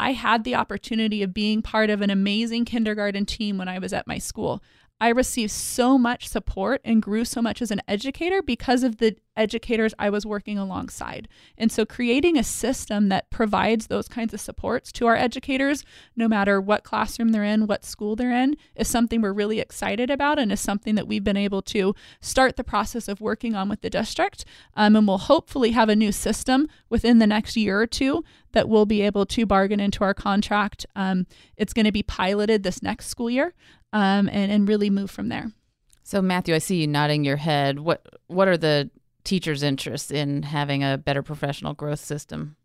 I had the opportunity of being part of an amazing kindergarten team when I was at my school. I received so much support and grew so much as an educator because of the educators I was working alongside. And so, creating a system that provides those kinds of supports to our educators, no matter what classroom they're in, what school they're in, is something we're really excited about and is something that we've been able to start the process of working on with the district. Um, and we'll hopefully have a new system within the next year or two that we'll be able to bargain into our contract. Um, it's going to be piloted this next school year um, and, and really move from there. So Matthew, I see you nodding your head. What what are the teachers' interests in having a better professional growth system?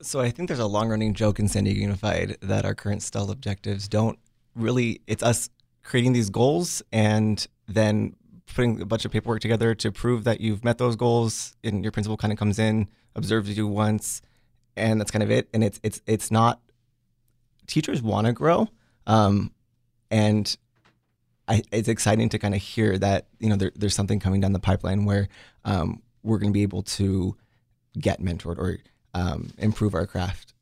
So I think there's a long running joke in San Diego Unified that our current Stull objectives don't really, it's us creating these goals and then putting a bunch of paperwork together to prove that you've met those goals. And your principal kind of comes in, observes you once, and that's kind of it. And it's, it's, it's not, teachers want to grow. Um, and I, it's exciting to kind of hear that you know there, there's something coming down the pipeline where um, we're going to be able to get mentored or um, improve our craft.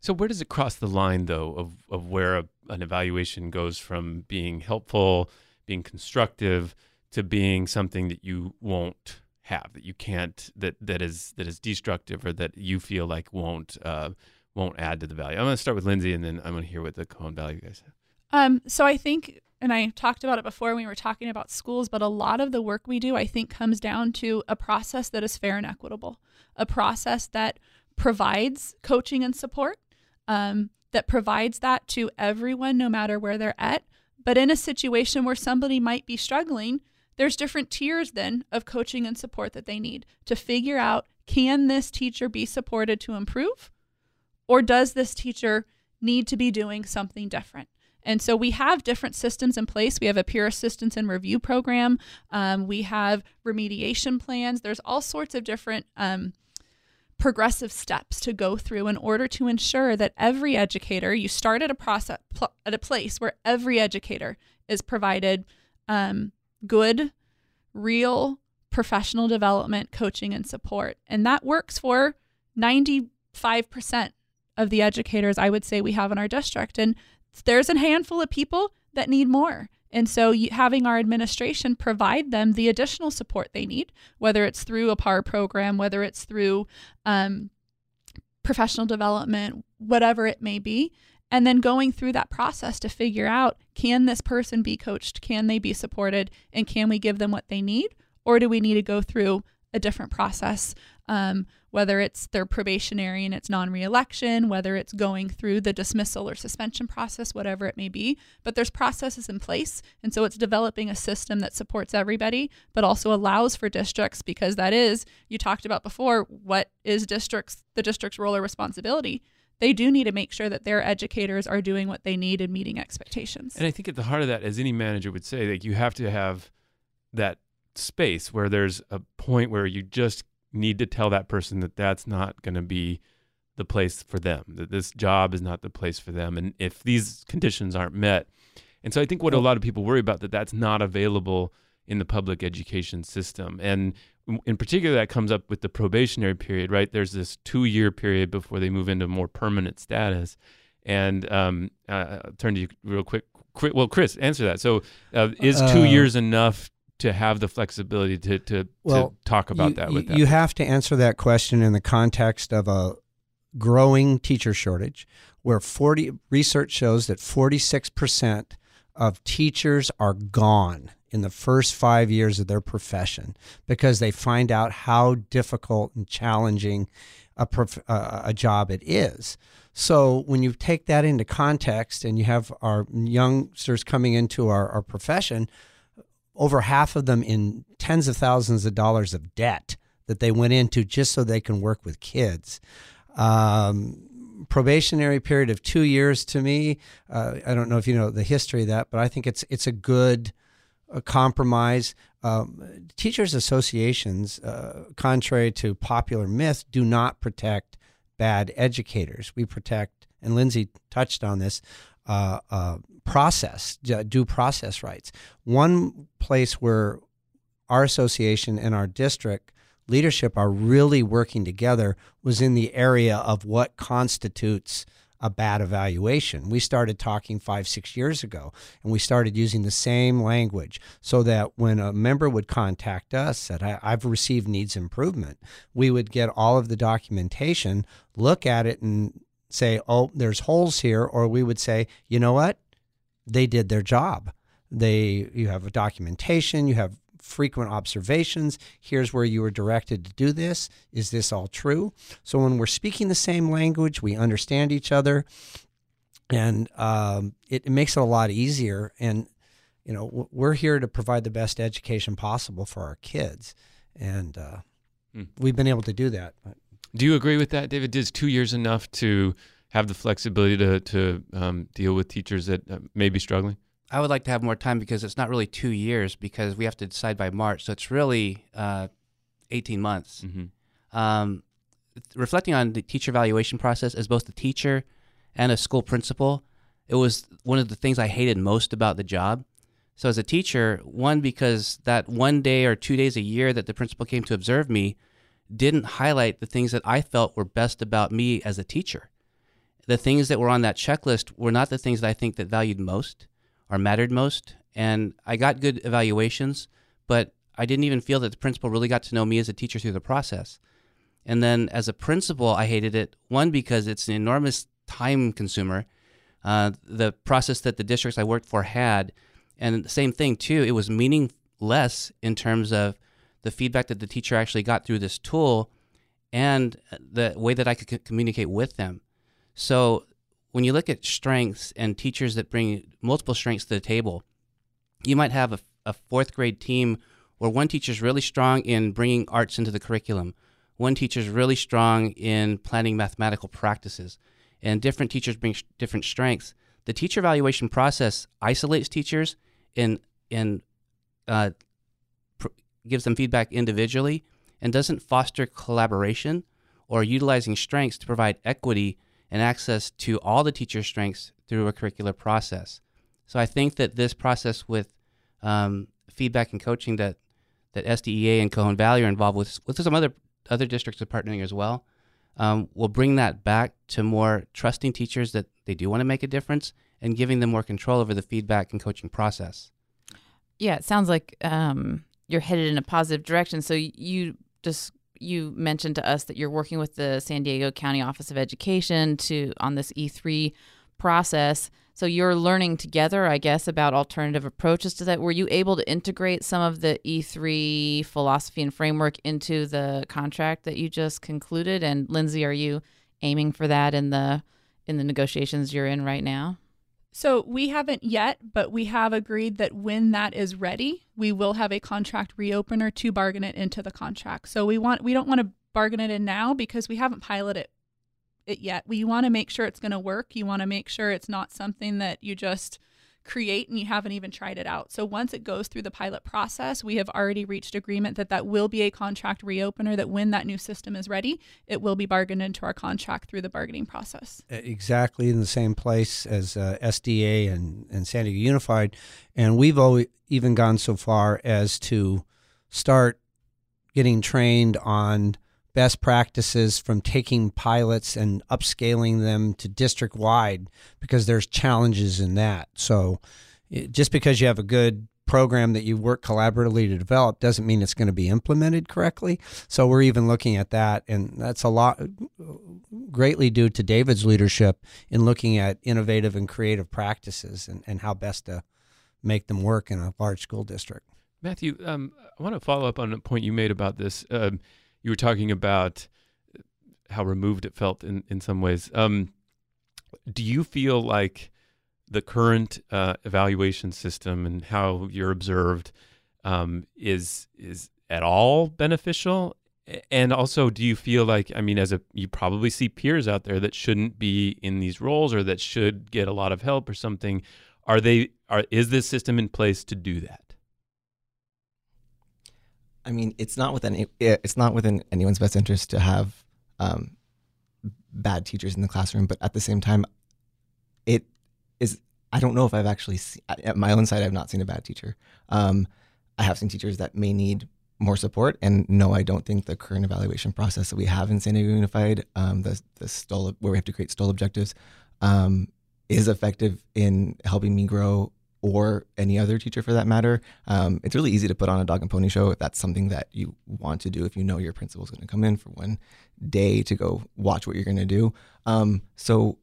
So where does it cross the line though of of where a, an evaluation goes from being helpful, being constructive, to being something that you won't have, that you can't, that that is that is destructive, or that you feel like won't uh, won't add to the value. I'm going to start with Lindsay, and then I'm going to hear what the Cajon Valley guys have. Um, so I think, and I talked about it before when we were talking about schools, but a lot of the work we do, I think, comes down to a process that is fair and equitable, a process that provides coaching and support, um, that provides that to everyone, no matter where they're at. But in a situation where somebody might be struggling, there's different tiers then of coaching and support that they need to figure out can this teacher be supported to improve? Or does this teacher need to be doing something different? And so we have different systems in place. We have a peer assistance and review program. Um, we have remediation plans. There's all sorts of different um, progressive steps to go through in order to ensure that every educator, you start at a process at a place where every educator is provided um, good, real professional development, coaching, and support. And that works for 95% of the educators I would say we have in our district. And there's a handful of people that need more. And so, having our administration provide them the additional support they need, whether it's through a PAR program, whether it's through um, professional development, whatever it may be, and then going through that process to figure out can this person be coached? Can they be supported? And can we give them what they need? Or do we need to go through a different process? Um, whether it's their probationary and it's non reelection, whether it's going through the dismissal or suspension process, whatever it may be. But there's processes in place. And so it's developing a system that supports everybody, but also allows for districts, because that is, you talked about before, what is districts, the district's role or responsibility they do need to make sure that their educators are doing what they need and meeting expectations. And I think at the heart of that, as any manager would say, like you have to have that space where there's a point where you just need to tell that person that that's not going to be the place for them, that this job is not the place for them. And if these conditions aren't met, and so I think what a lot of people worry about that that's not available in the public education system. And in particular, that comes up with the probationary period, right? There's this two year period before they move into more permanent status. And um, uh, I'll turn to you real quick. Well, Chris, answer that. So, uh, is two uh, years enough to have the flexibility to to, well, to talk about you, that with them? You have to answer that question in the context of a growing teacher shortage, where 40 research shows that 46 percent of teachers are gone in the first five years of their profession because they find out how difficult and challenging a, prof- uh, a job it is. So when you take that into context and you have our youngsters coming into our, our profession, over half of them in tens of thousands of dollars of debt that they went into just so they can work with kids. Um, probationary period of two years to me. Uh, I don't know if you know the history of that, but I think it's it's a good compromise. Um, teachers associations, uh, contrary to popular myth, do not protect bad educators. We protect, and Lindsay touched on this, uh, uh, process, due process rights. One place where our association and our district leadership are really working together was in the area of what constitutes a bad evaluation. We started talking five, six years ago, and we started using the same language so that when a member would contact us, said, I've received needs improvement, we would get all of the documentation, look at it, and say, oh, there's holes here, or we would say, you know what? They did their job. They you have a documentation, you have frequent observations. Here's where you were directed to do this. Is this all true? So when we're speaking the same language, we understand each other, and um, it, it makes it a lot easier. And you know, we're here to provide the best education possible for our kids, and uh, hmm. we've been able to do that. Do you agree with that, David? Is two years enough to have the flexibility to to um, deal with teachers that uh, may be struggling? I would like to have more time because it's not really two years because we have to decide by March, so it's really uh, eighteen months. Mm-hmm. Um, reflecting on the teacher evaluation process as both a teacher and a school principal, it was one of the things I hated most about the job. So as a teacher, one because that one day or two days a year that the principal came to observe me didn't highlight the things that I felt were best about me as a teacher. The things that were on that checklist were not the things that I think that valued most or mattered most. And I got good evaluations, but I didn't even feel that the principal really got to know me as a teacher through the process. And then as a principal, I hated it. One, because it's an enormous time consumer. Uh, the process that the districts I worked for had, and the same thing too, it was meaningless in terms of the feedback that the teacher actually got through this tool and the way that I could communicate with them. So when you look at strengths and teachers that bring multiple strengths to the table, you might have a, a fourth grade team where one teacher is really strong in bringing arts into the curriculum, one teacher is really strong in planning mathematical practices, and different teachers bring sh- different strengths. The teacher evaluation process isolates teachers and and uh, pr- gives them feedback individually and doesn't foster collaboration or utilizing strengths to provide equity and access to all the teacher's strengths through a curricular process. So I think that this process with um, feedback and coaching that that SDEA and Cajon Valley are involved with, with some other other districts are partnering as well, um, will bring that back to more trusting teachers that they do want to make a difference and giving them more control over the feedback and coaching process. Yeah, it sounds like um, you're headed in a positive direction. So you just you mentioned to us that you're working with the San Diego County Office of Education to on this E3 process. So you're learning together, I guess, about alternative approaches to that. Were you able to integrate some of the E3 philosophy and framework into the contract that you just concluded? And Lindsay, are you aiming for that in the in the negotiations you're in right now? So we haven't yet, but we have agreed that when that is ready, we will have a contract reopener to bargain it into the contract. So we want we don't want to bargain it in now because we haven't piloted it yet. We want to make sure it's going to work. You want to make sure it's not something that you just create and you haven't even tried it out. So once it goes through the pilot process, we have already reached agreement that that will be a contract reopener that when that new system is ready, it will be bargained into our contract through the bargaining process. Exactly in the same place as uh, SDA and, and San Diego Unified. And we've always even gone so far as to start getting trained on best practices from taking pilots and upscaling them to district wide because there's challenges in that. So just because you have a good program that you work collaboratively to develop doesn't mean it's going to be implemented correctly. So we're even looking at that and that's a lot greatly due to David's leadership in looking at innovative and creative practices and, and how best to make them work in a large school district. Matthew, um, I want to follow up on a point you made about this. Um, you were talking about how removed it felt in, in some ways. Um, do you feel like the current uh, evaluation system and how you're observed um, is is at all beneficial? And also, do you feel like I mean, as a you probably see peers out there that shouldn't be in these roles or that should get a lot of help or something? Are they are is this system in place to do that? I mean, it's not within it's not within anyone's best interest to have um, bad teachers in the classroom, but at the same time, it is. I don't know if I've actually at my own side. I've not seen a bad teacher. Um, I have seen teachers that may need more support, and no, I don't think the current evaluation process that we have in San Diego Unified, um, the the where we have to create Stull objectives, um, is effective in helping me grow or any other teacher for that matter. Um, it's really easy to put on a dog and pony show if that's something that you want to do. If you know your principal is going to come in for one day to go watch what you're going to do, um, so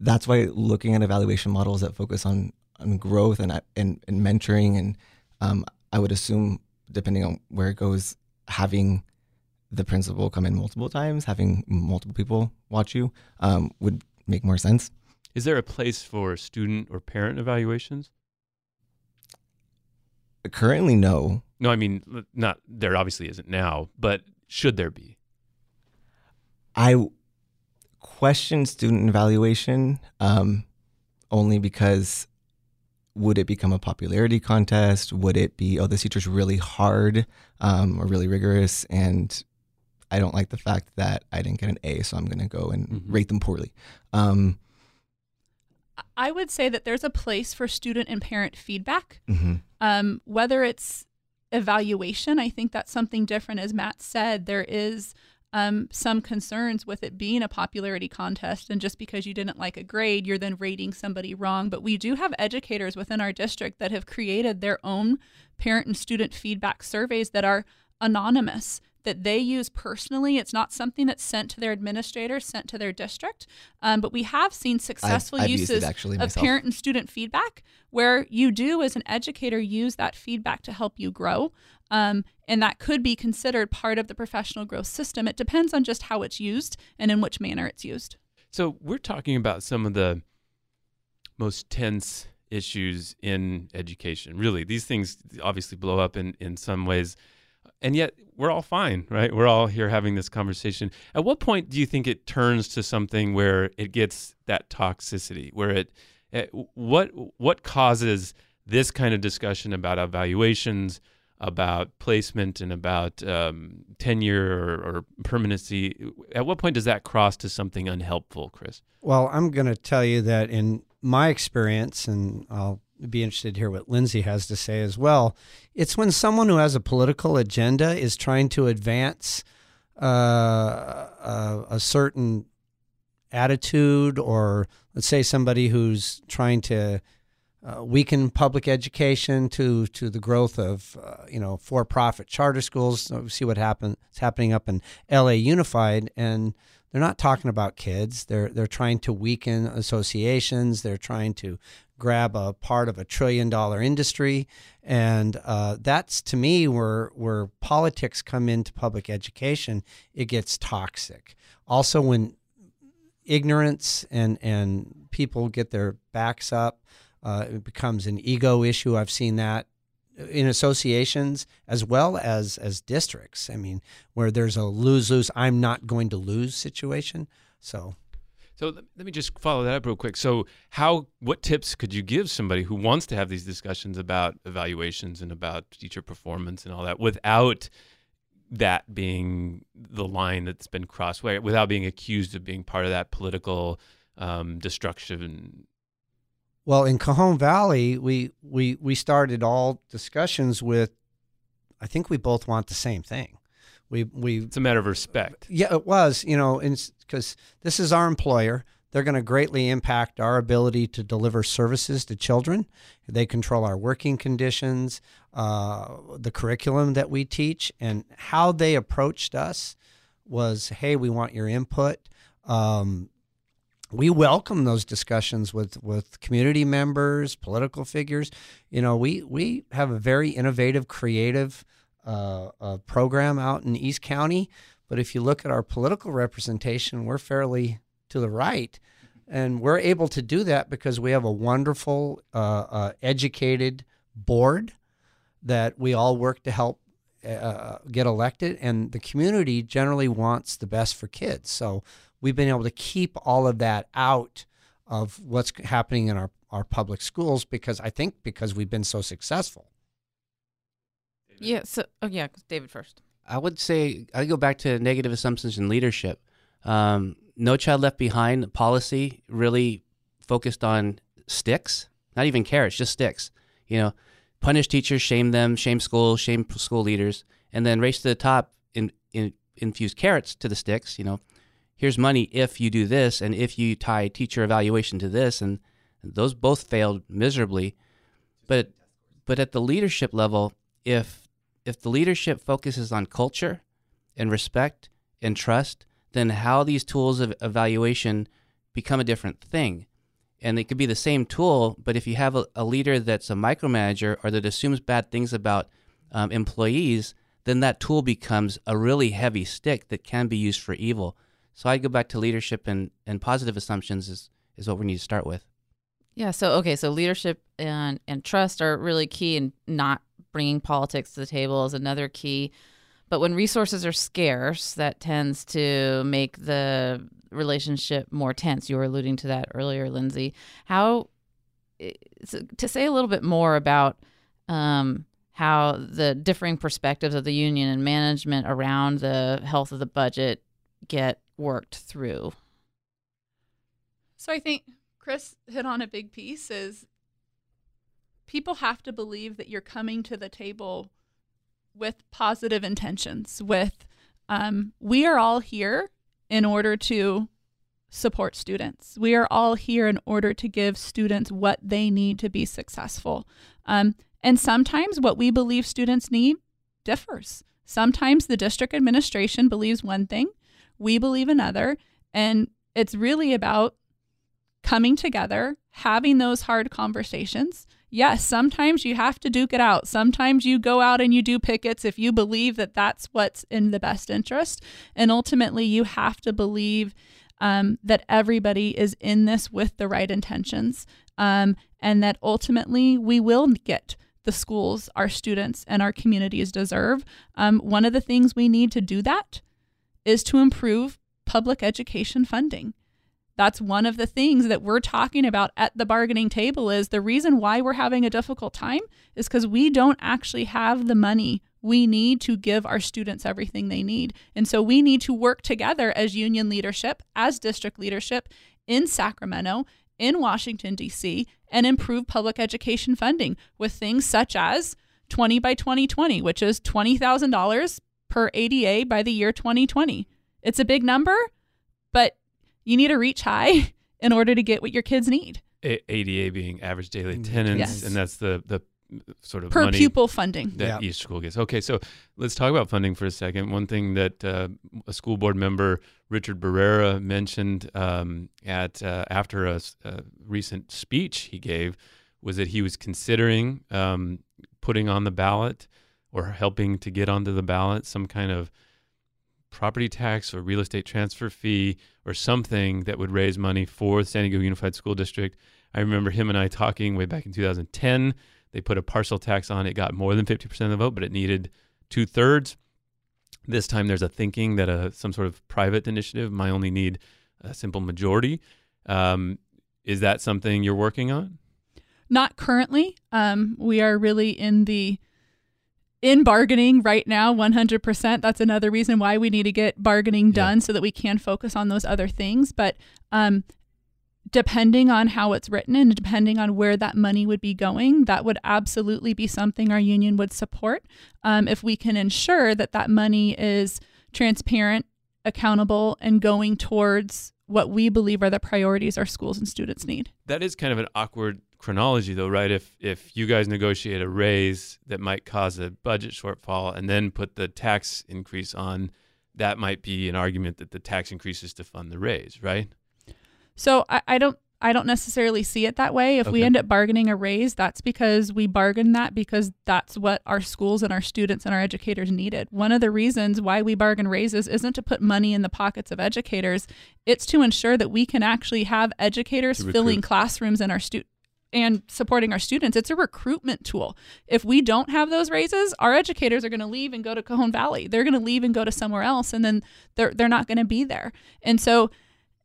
that's why looking at evaluation models that focus on on growth and and, and mentoring and um, I would assume depending on where it goes, having the principal come in multiple times, having multiple people watch you um, would make more sense. Is there a place for student or parent evaluations? Currently, no. No, I mean, not there obviously isn't now, but should there be? I question student evaluation um, only because would it become a popularity contest? Would it be, oh, this teacher's really hard um, or really rigorous? And I don't like the fact that I didn't get an A, so I'm going to go and mm-hmm. rate them poorly. Um, I would say that there's a place for student and parent feedback. Mm-hmm. Um, whether it's evaluation, I think that's something different. As Matt said, there is um, some concerns with it being a popularity contest. And just because you didn't like a grade, you're then rating somebody wrong. But we do have educators within our district that have created their own parent and student feedback surveys that are anonymous that they use personally. It's not something that's sent to their administrator, sent to their district. Um, but we have seen successful I've used it uses actually of myself. parent and student feedback where you do, as an educator, use that feedback to help you grow. Um, and that could be considered part of the professional growth system. It depends on just how it's used and in which manner it's used. So we're talking about some of the most tense issues in education. Really, these things obviously blow up in, in some ways, and yet we're all fine, right? We're all here having this conversation. At what point do you think it turns to something where it gets that toxicity, where it, it what what causes this kind of discussion about evaluations? about placement and about um, tenure or, or, permanency. At what point does that cross to something unhelpful, Chris? Well, I'm going to tell you that in my experience, and I'll be interested to hear what Lindsay has to say as well. It's when someone who has a political agenda is trying to advance uh, a, a certain attitude, or let's say somebody who's trying to uh, weaken public education to to the growth of uh, you know for-profit charter schools. So see what happen, it's happening up in LA Unified, and they're not talking about kids. They're they're trying to weaken associations. They're trying to grab a part of a trillion dollar industry, and uh, that's to me where where politics come into public education. It gets toxic. Also, when ignorance and and people get their backs up uh, it becomes an ego issue. I've seen that in associations as well as as districts. I mean, where there's a lose lose, I'm not going to lose situation. So. So let me just follow that up real quick. So, how, what tips could you give somebody who wants to have these discussions about evaluations and about teacher performance and all that without that being the line that's been crossed, without being accused of being part of that political um, destruction well, in Cajon Valley, we we we started all discussions with. I think we both want the same thing. We we. It's a matter of respect. Yeah, it was. You know, because this is our employer. They're going to greatly impact our ability to deliver services to children. They control our working conditions, uh, the curriculum that we teach, and how they approached us was, "Hey, we want your input." Um, we welcome those discussions with with community members, political figures. You know, we we have a very innovative, creative uh, uh, program out in East County. But if you look at our political representation, we're fairly to the right, and we're able to do that because we have a wonderful, uh, uh educated board that we all work to help uh, get elected, and the community generally wants the best for kids. So we've been able to keep all of that out of what's happening in our, our public schools because I think because we've been so successful. Yeah. So, oh yeah, David first. I would say I go back to negative assumptions in leadership. Um, no Child Left Behind policy really focused on sticks, not even carrots, just sticks. You know, punish teachers, shame them, shame schools, shame school leaders, and then race to the top in, in infuse carrots to the sticks. You know, here's money if you do this and if you tie teacher evaluation to this and those both failed miserably but but at the leadership level if if the leadership focuses on culture and respect and trust then how these tools of evaluation become a different thing and it could be the same tool but if you have a, a leader that's a micromanager or that assumes bad things about um, employees then that tool becomes a really heavy stick that can be used for evil so I go back to leadership and, and positive assumptions is, is what we need to start with. Yeah. So, okay. So leadership and, and trust are really key in not bringing politics to the table is another key. But when resources are scarce, that tends to make the relationship more tense. You were alluding to that earlier, Lindsay. How to say a little bit more about um, how the differing perspectives of the union and management around the health of the budget get worked through. So I think Chris hit on a big piece is people have to believe that you're coming to the table with positive intentions with um, we are all here in order to support students we are all here in order to give students what they need to be successful um, and sometimes what we believe students need differs Sometimes the district administration believes one thing, we believe another, and it's really about coming together, having those hard conversations. Yes, sometimes you have to duke it out. Sometimes you go out and you do pickets if you believe that that's what's in the best interest. And ultimately, you have to believe um, that everybody is in this with the right intentions um, and that ultimately we will get the schools our students and our communities deserve. Um, one of the things we need to do that is to improve public education funding that's one of the things that we're talking about at the bargaining table is the reason why we're having a difficult time is because we don't actually have the money we need to give our students everything they need. And so we need to work together as union leadership, as district leadership in Sacramento, in Washington, D.C., and improve public education funding with things such as 20 by 2020, which is $20,000 per ADA by the year 2020. It's a big number, but you need to reach high (laughs) in order to get what your kids need. A- ADA being average daily attendance, Yes. and that's the the sort of Per money pupil funding. that Yeah. each school gets. Okay, so let's talk about funding for a second. One thing that uh, a school board member Richard Barrera mentioned um, at uh, after a recent speech he gave was that he was considering um, putting on the ballot or helping to get onto the ballot some kind of property tax or real estate transfer fee or something that would raise money for the San Diego Unified School District. I remember him and I talking way back in 2010. They put a parcel tax on. It got more than 50% of the vote, but it needed two thirds. This time there's a thinking that a some sort of private initiative might only need a simple majority. Um, is that something you're working on? Not currently. Um, we are really in the in bargaining right now 100% that's another reason why we need to get bargaining done so that we can focus on those other things. But um, depending on how it's written and depending on where that money would be going that would absolutely be something our union would support. Um, if we can ensure that that money is transparent accountable and going towards what we believe are the priorities our schools and students need. That is kind of an awkward chronology, though, right? If if you guys negotiate a raise that might cause a budget shortfall, and then put the tax increase on, that might be an argument that the tax increases to fund the raise, right? So I, I don't I don't necessarily see it that way. If we end up bargaining a raise, that's because we bargained that because that's what our schools and our students and our educators needed. One of the reasons why we bargain raises isn't to put money in the pockets of educators, it's to ensure that we can actually have educators filling classrooms and our stu- and supporting our students. It's a recruitment tool. If we don't have those raises, our educators are going to leave and go to Cajon Valley. They're going to leave and go to somewhere else and then they're they're not going to be there. And so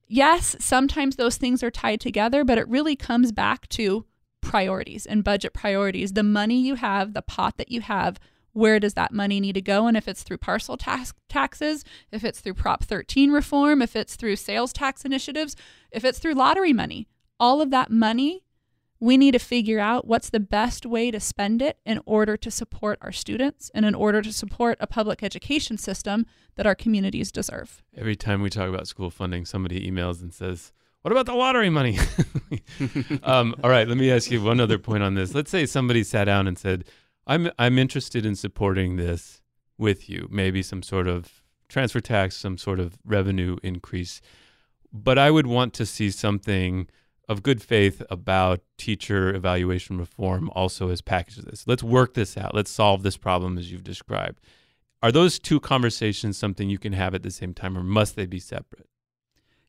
yes, sometimes those things are tied together, but it really comes back to priorities and budget priorities. The money you have, the pot that you have, where does that money need to go? And if it's through parcel tax taxes, if it's through Prop 13 reform, if it's through sales tax initiatives, if it's through lottery money, all of that money, we need to figure out what's the best way to spend it in order to support our students and in order to support a public education system that our communities deserve. Every time we talk about school funding, somebody emails and says, "What about the lottery money?" (laughs) um, all right, let me ask you one other point on this. Let's say somebody sat down and said, "I'm I'm interested in supporting this with you. Maybe some sort of transfer tax, some sort of revenue increase, but I would want to see something." Of good faith about teacher evaluation reform, also as package of this. Let's work this out. Let's solve this problem as you've described. Are those two conversations something you can have at the same time, or must they be separate?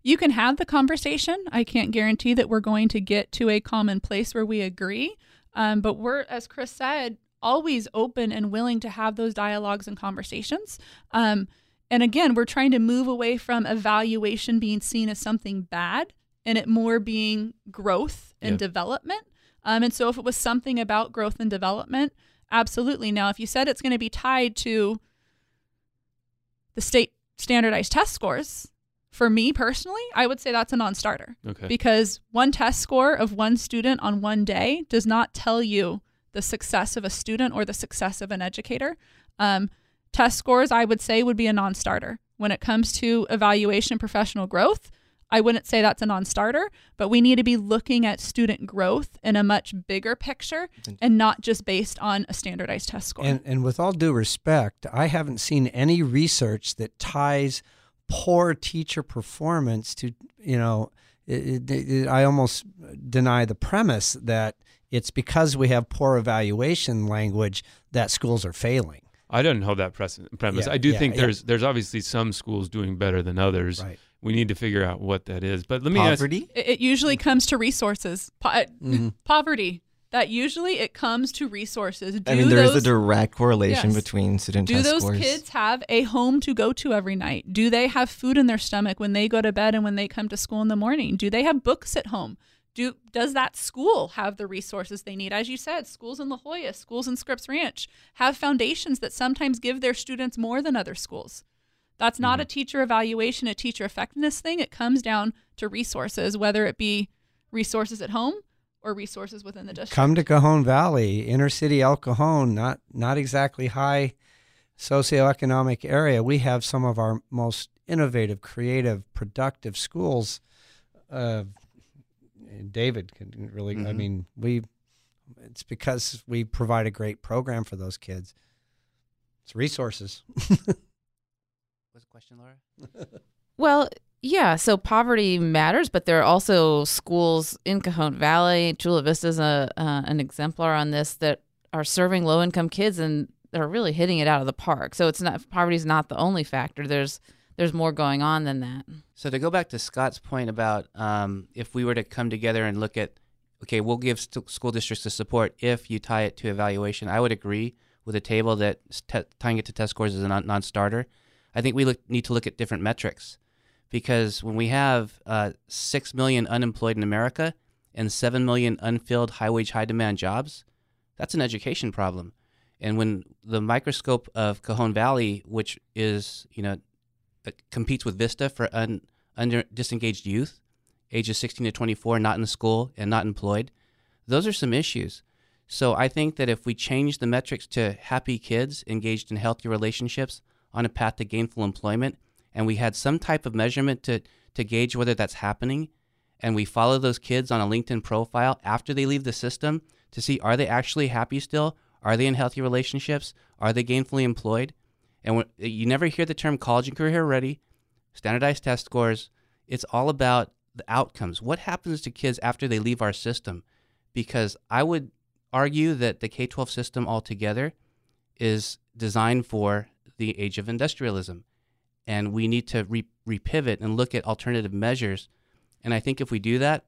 You can have the conversation. I can't guarantee that we're going to get to a common place where we agree. Um, but we're, as Chris said, always open and willing to have those dialogues and conversations. Um, and again, we're trying to move away from evaluation being seen as something bad and it more being growth and Yeah. development. Um, and so if it was something about growth and development, absolutely. Now, if you said it's going to be tied to the state standardized test scores, for me personally, I would say that's a non starter. Okay. Because one test score of one student on one day does not tell you the success of a student or the success of an educator. Um, test scores, I would say, would be a non starter. When it comes to evaluation and professional growth, I wouldn't say that's a non starter, but we need to be looking at student growth in a much bigger picture and not just based on a standardized test score. And, and with all due respect, I haven't seen any research that ties poor teacher performance to, you know, it, it, it, I almost deny the premise that it's because we have poor evaluation language that schools are failing. I don't hold that premise. Yeah, I do yeah, think yeah. there's there's obviously some schools doing better than others. Right. We need to figure out what that is. But let me Poverty? It, it usually comes to resources. Po- uh, Mhm. (laughs) Poverty. That usually it comes to resources. Do I mean, there is those, a direct correlation Yes. between student Do test those scores. kids have a home to go to every night? Do they have food in their stomach when they go to bed and when they come to school in the morning? Do they have books at home? Do does that school have the resources they need? As you said, schools in La Jolla, schools in Scripps Ranch have foundations that sometimes give their students more than other schools. That's not a teacher evaluation, a teacher effectiveness thing. It comes down to resources, whether it be resources at home or resources within the district. Come to Cajon Valley, inner city El Cajon, not not exactly high socioeconomic area. We have some of our most innovative, creative, productive schools. Uh, David can really, I Mhm. mean, we. It's because we provide a great program for those kids. It's resources. (laughs) Question, Laura? Well, yeah. So poverty matters, but there are also schools in Cajon Valley. Chula Vista is a uh, an exemplar on this that are serving low income kids and they're really hitting it out of the park. So it's not poverty is not the only factor. There's there's more going on than that. So to go back to Scott's point about um, if we were to come together and look at, okay, we'll give st- school districts the support if you tie it to evaluation. I would agree with a table that te- tying it to test scores is a non- non-starter. I think we look, need to look at different metrics because when we have uh, six million unemployed in America and seven million unfilled high-wage, high-demand jobs, that's an education problem. And when the microscope of Cajon Valley, which is you know uh, competes with Vista for un, under disengaged youth, ages 16 to 24, not in school and not employed. Those are some issues. So I think that if we change the metrics to happy kids engaged in healthy relationships on a path to gainful employment, and we had some type of measurement to, to gauge whether that's happening, and we follow those kids on a LinkedIn profile after they leave the system to see are they actually happy still? Are they in healthy relationships? Are they gainfully employed? And when, you never hear the term college and career ready, standardized test scores. It's all about the outcomes. What happens to kids after they leave our system? Because I would argue that the K 12 system altogether is designed for the age of industrialism. And we need to re- repivot and look at alternative measures. And I think if we do that,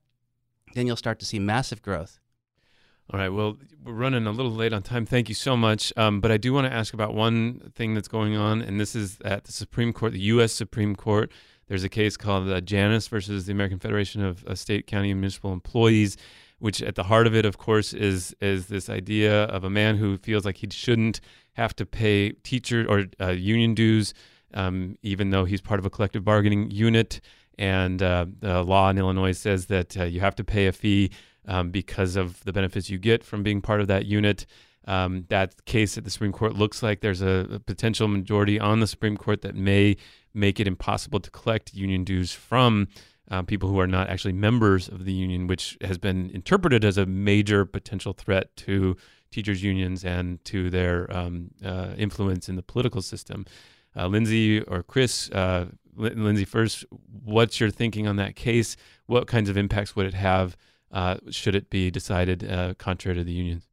then you'll start to see massive growth. All right. Well, we're running a little late on time. Thank you so much. Um, but I do want to ask about one thing that's going on, and this is at the Supreme Court, the U.S. Supreme Court. There's a case called uh, Janus versus the American Federation of uh, State, County, and Municipal Employees, which at the heart of it, of course, is is this idea of a man who feels like he shouldn't have to pay teacher or uh, union dues, um, even though he's part of a collective bargaining unit. And uh, the law in Illinois says that uh, you have to pay a fee um, because of the benefits you get from being part of that unit. Um, that case at the Supreme Court looks like there's a, a potential majority on the Supreme Court that may make it impossible to collect union dues from uh, people who are not actually members of the union, which has been interpreted as a major potential threat to teachers' unions and to their um, uh, influence in the political system. Uh, Lindsay or Chris, uh, Lin- Lindsay first, what's your thinking on that case? What kinds of impacts would it have uh, should it be decided uh, contrary to the unions?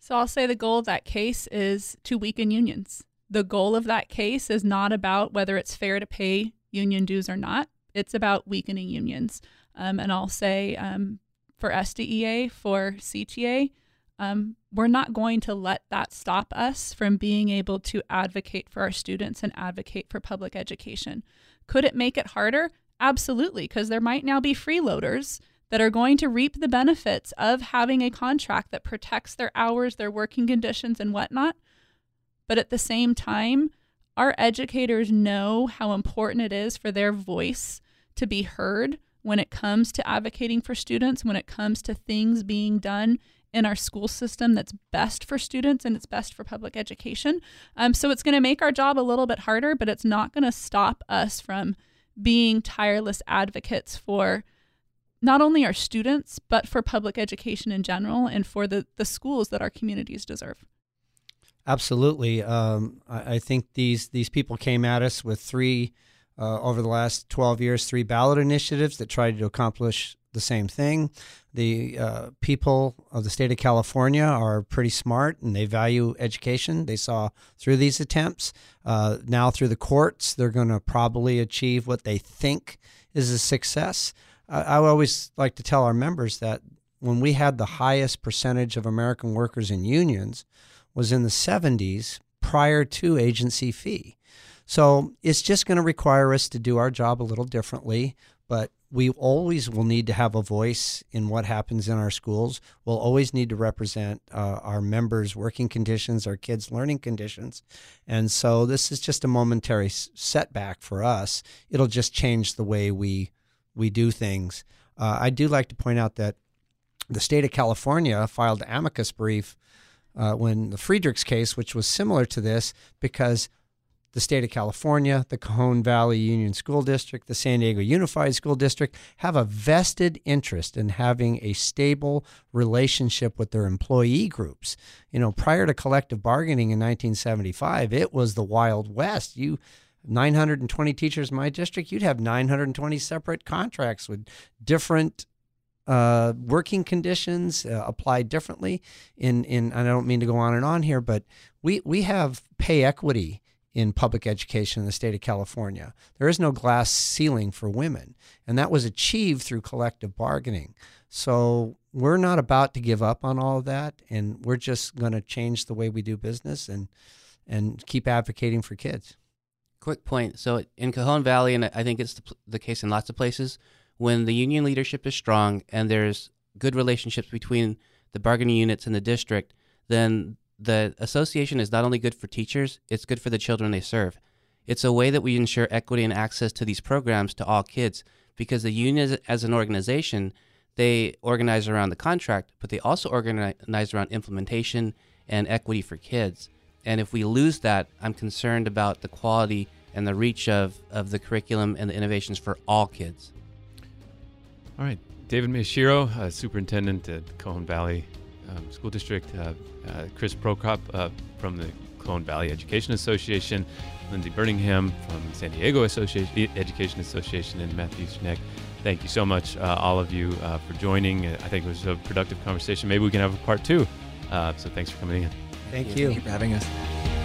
So I'll say the goal of that case is to weaken unions. The goal of that case is not about whether it's fair to pay union dues or not. It's about weakening unions. Um, and I'll say um, for SDEA, for CTA, um, we're not going to let that stop us from being able to advocate for our students and advocate for public education. Could it make it harder? Absolutely, because there might now be freeloaders that are going to reap the benefits of having a contract that protects their hours, their working conditions, and whatnot. But at the same time, our educators know how important it is for their voice to be heard when it comes to advocating for students, when it comes to things being done in our school system that's best for students and it's best for public education. Um, so it's going to make our job a little bit harder, but it's not going to stop us from being tireless advocates for not only our students, but for public education in general and for the, the schools that our communities deserve. Absolutely. Um, I, I, think these, these people came at us with three, uh, over the last 12 years, three ballot initiatives that tried to accomplish the same thing. The uh, people of the state of California are pretty smart and they value education. They saw through these attempts. Uh, now, through the courts, they're going to probably achieve what they think is a success. I, I always like to tell our members that when we had the highest percentage of American workers in unions was in the 70s prior to agency fee. So it's just going to require us to do our job a little differently, but we always will need to have a voice in what happens in our schools. We'll always need to represent uh, our members' working conditions, our kids' learning conditions. And so this is just a momentary setback for us. It'll just change the way we we do things. Uh, I do like to point out that the state of California filed amicus brief uh, when the Friedrichs case, which was similar to this, because the state of California, the Cajon Valley Union School District, the San Diego Unified School District have a vested interest in having a stable relationship with their employee groups. You know, prior to collective bargaining in 1975, it was the Wild West. You 920 teachers in my district, you'd have 920 separate contracts with different uh, working conditions uh, applied differently. In in I don't mean to go on and on here, but we we have pay equity in public education in the state of California. There is no glass ceiling for women, and that was achieved through collective bargaining. So we're not about to give up on all of that, and we're just going to change the way we do business and and keep advocating for kids. Quick point. So in Cajon Valley, and I think it's the, the case in lots of places, when the union leadership is strong and there's good relationships between the bargaining units and the district, then the association is not only good for teachers, it's good for the children they serve. It's a way that we ensure equity and access to these programs to all kids because the union as an organization, they organize around the contract, but they also organize around implementation and equity for kids. And if we lose that, I'm concerned about the quality and the reach of, of the curriculum and the innovations for all kids. All right. David Miyashiro, uh, superintendent at Cajon Valley um, School District, uh, uh, Chris Prokop uh, from the Cajon Valley Education Association, Lindsay Burningham from the San Diego Association, Education Association, and Matthew Schneck. Thank you so much, uh, all of you, uh, for joining. I think it was a productive conversation. Maybe we can have a part two. so thanks for coming in. Thank you. Thank you for having us.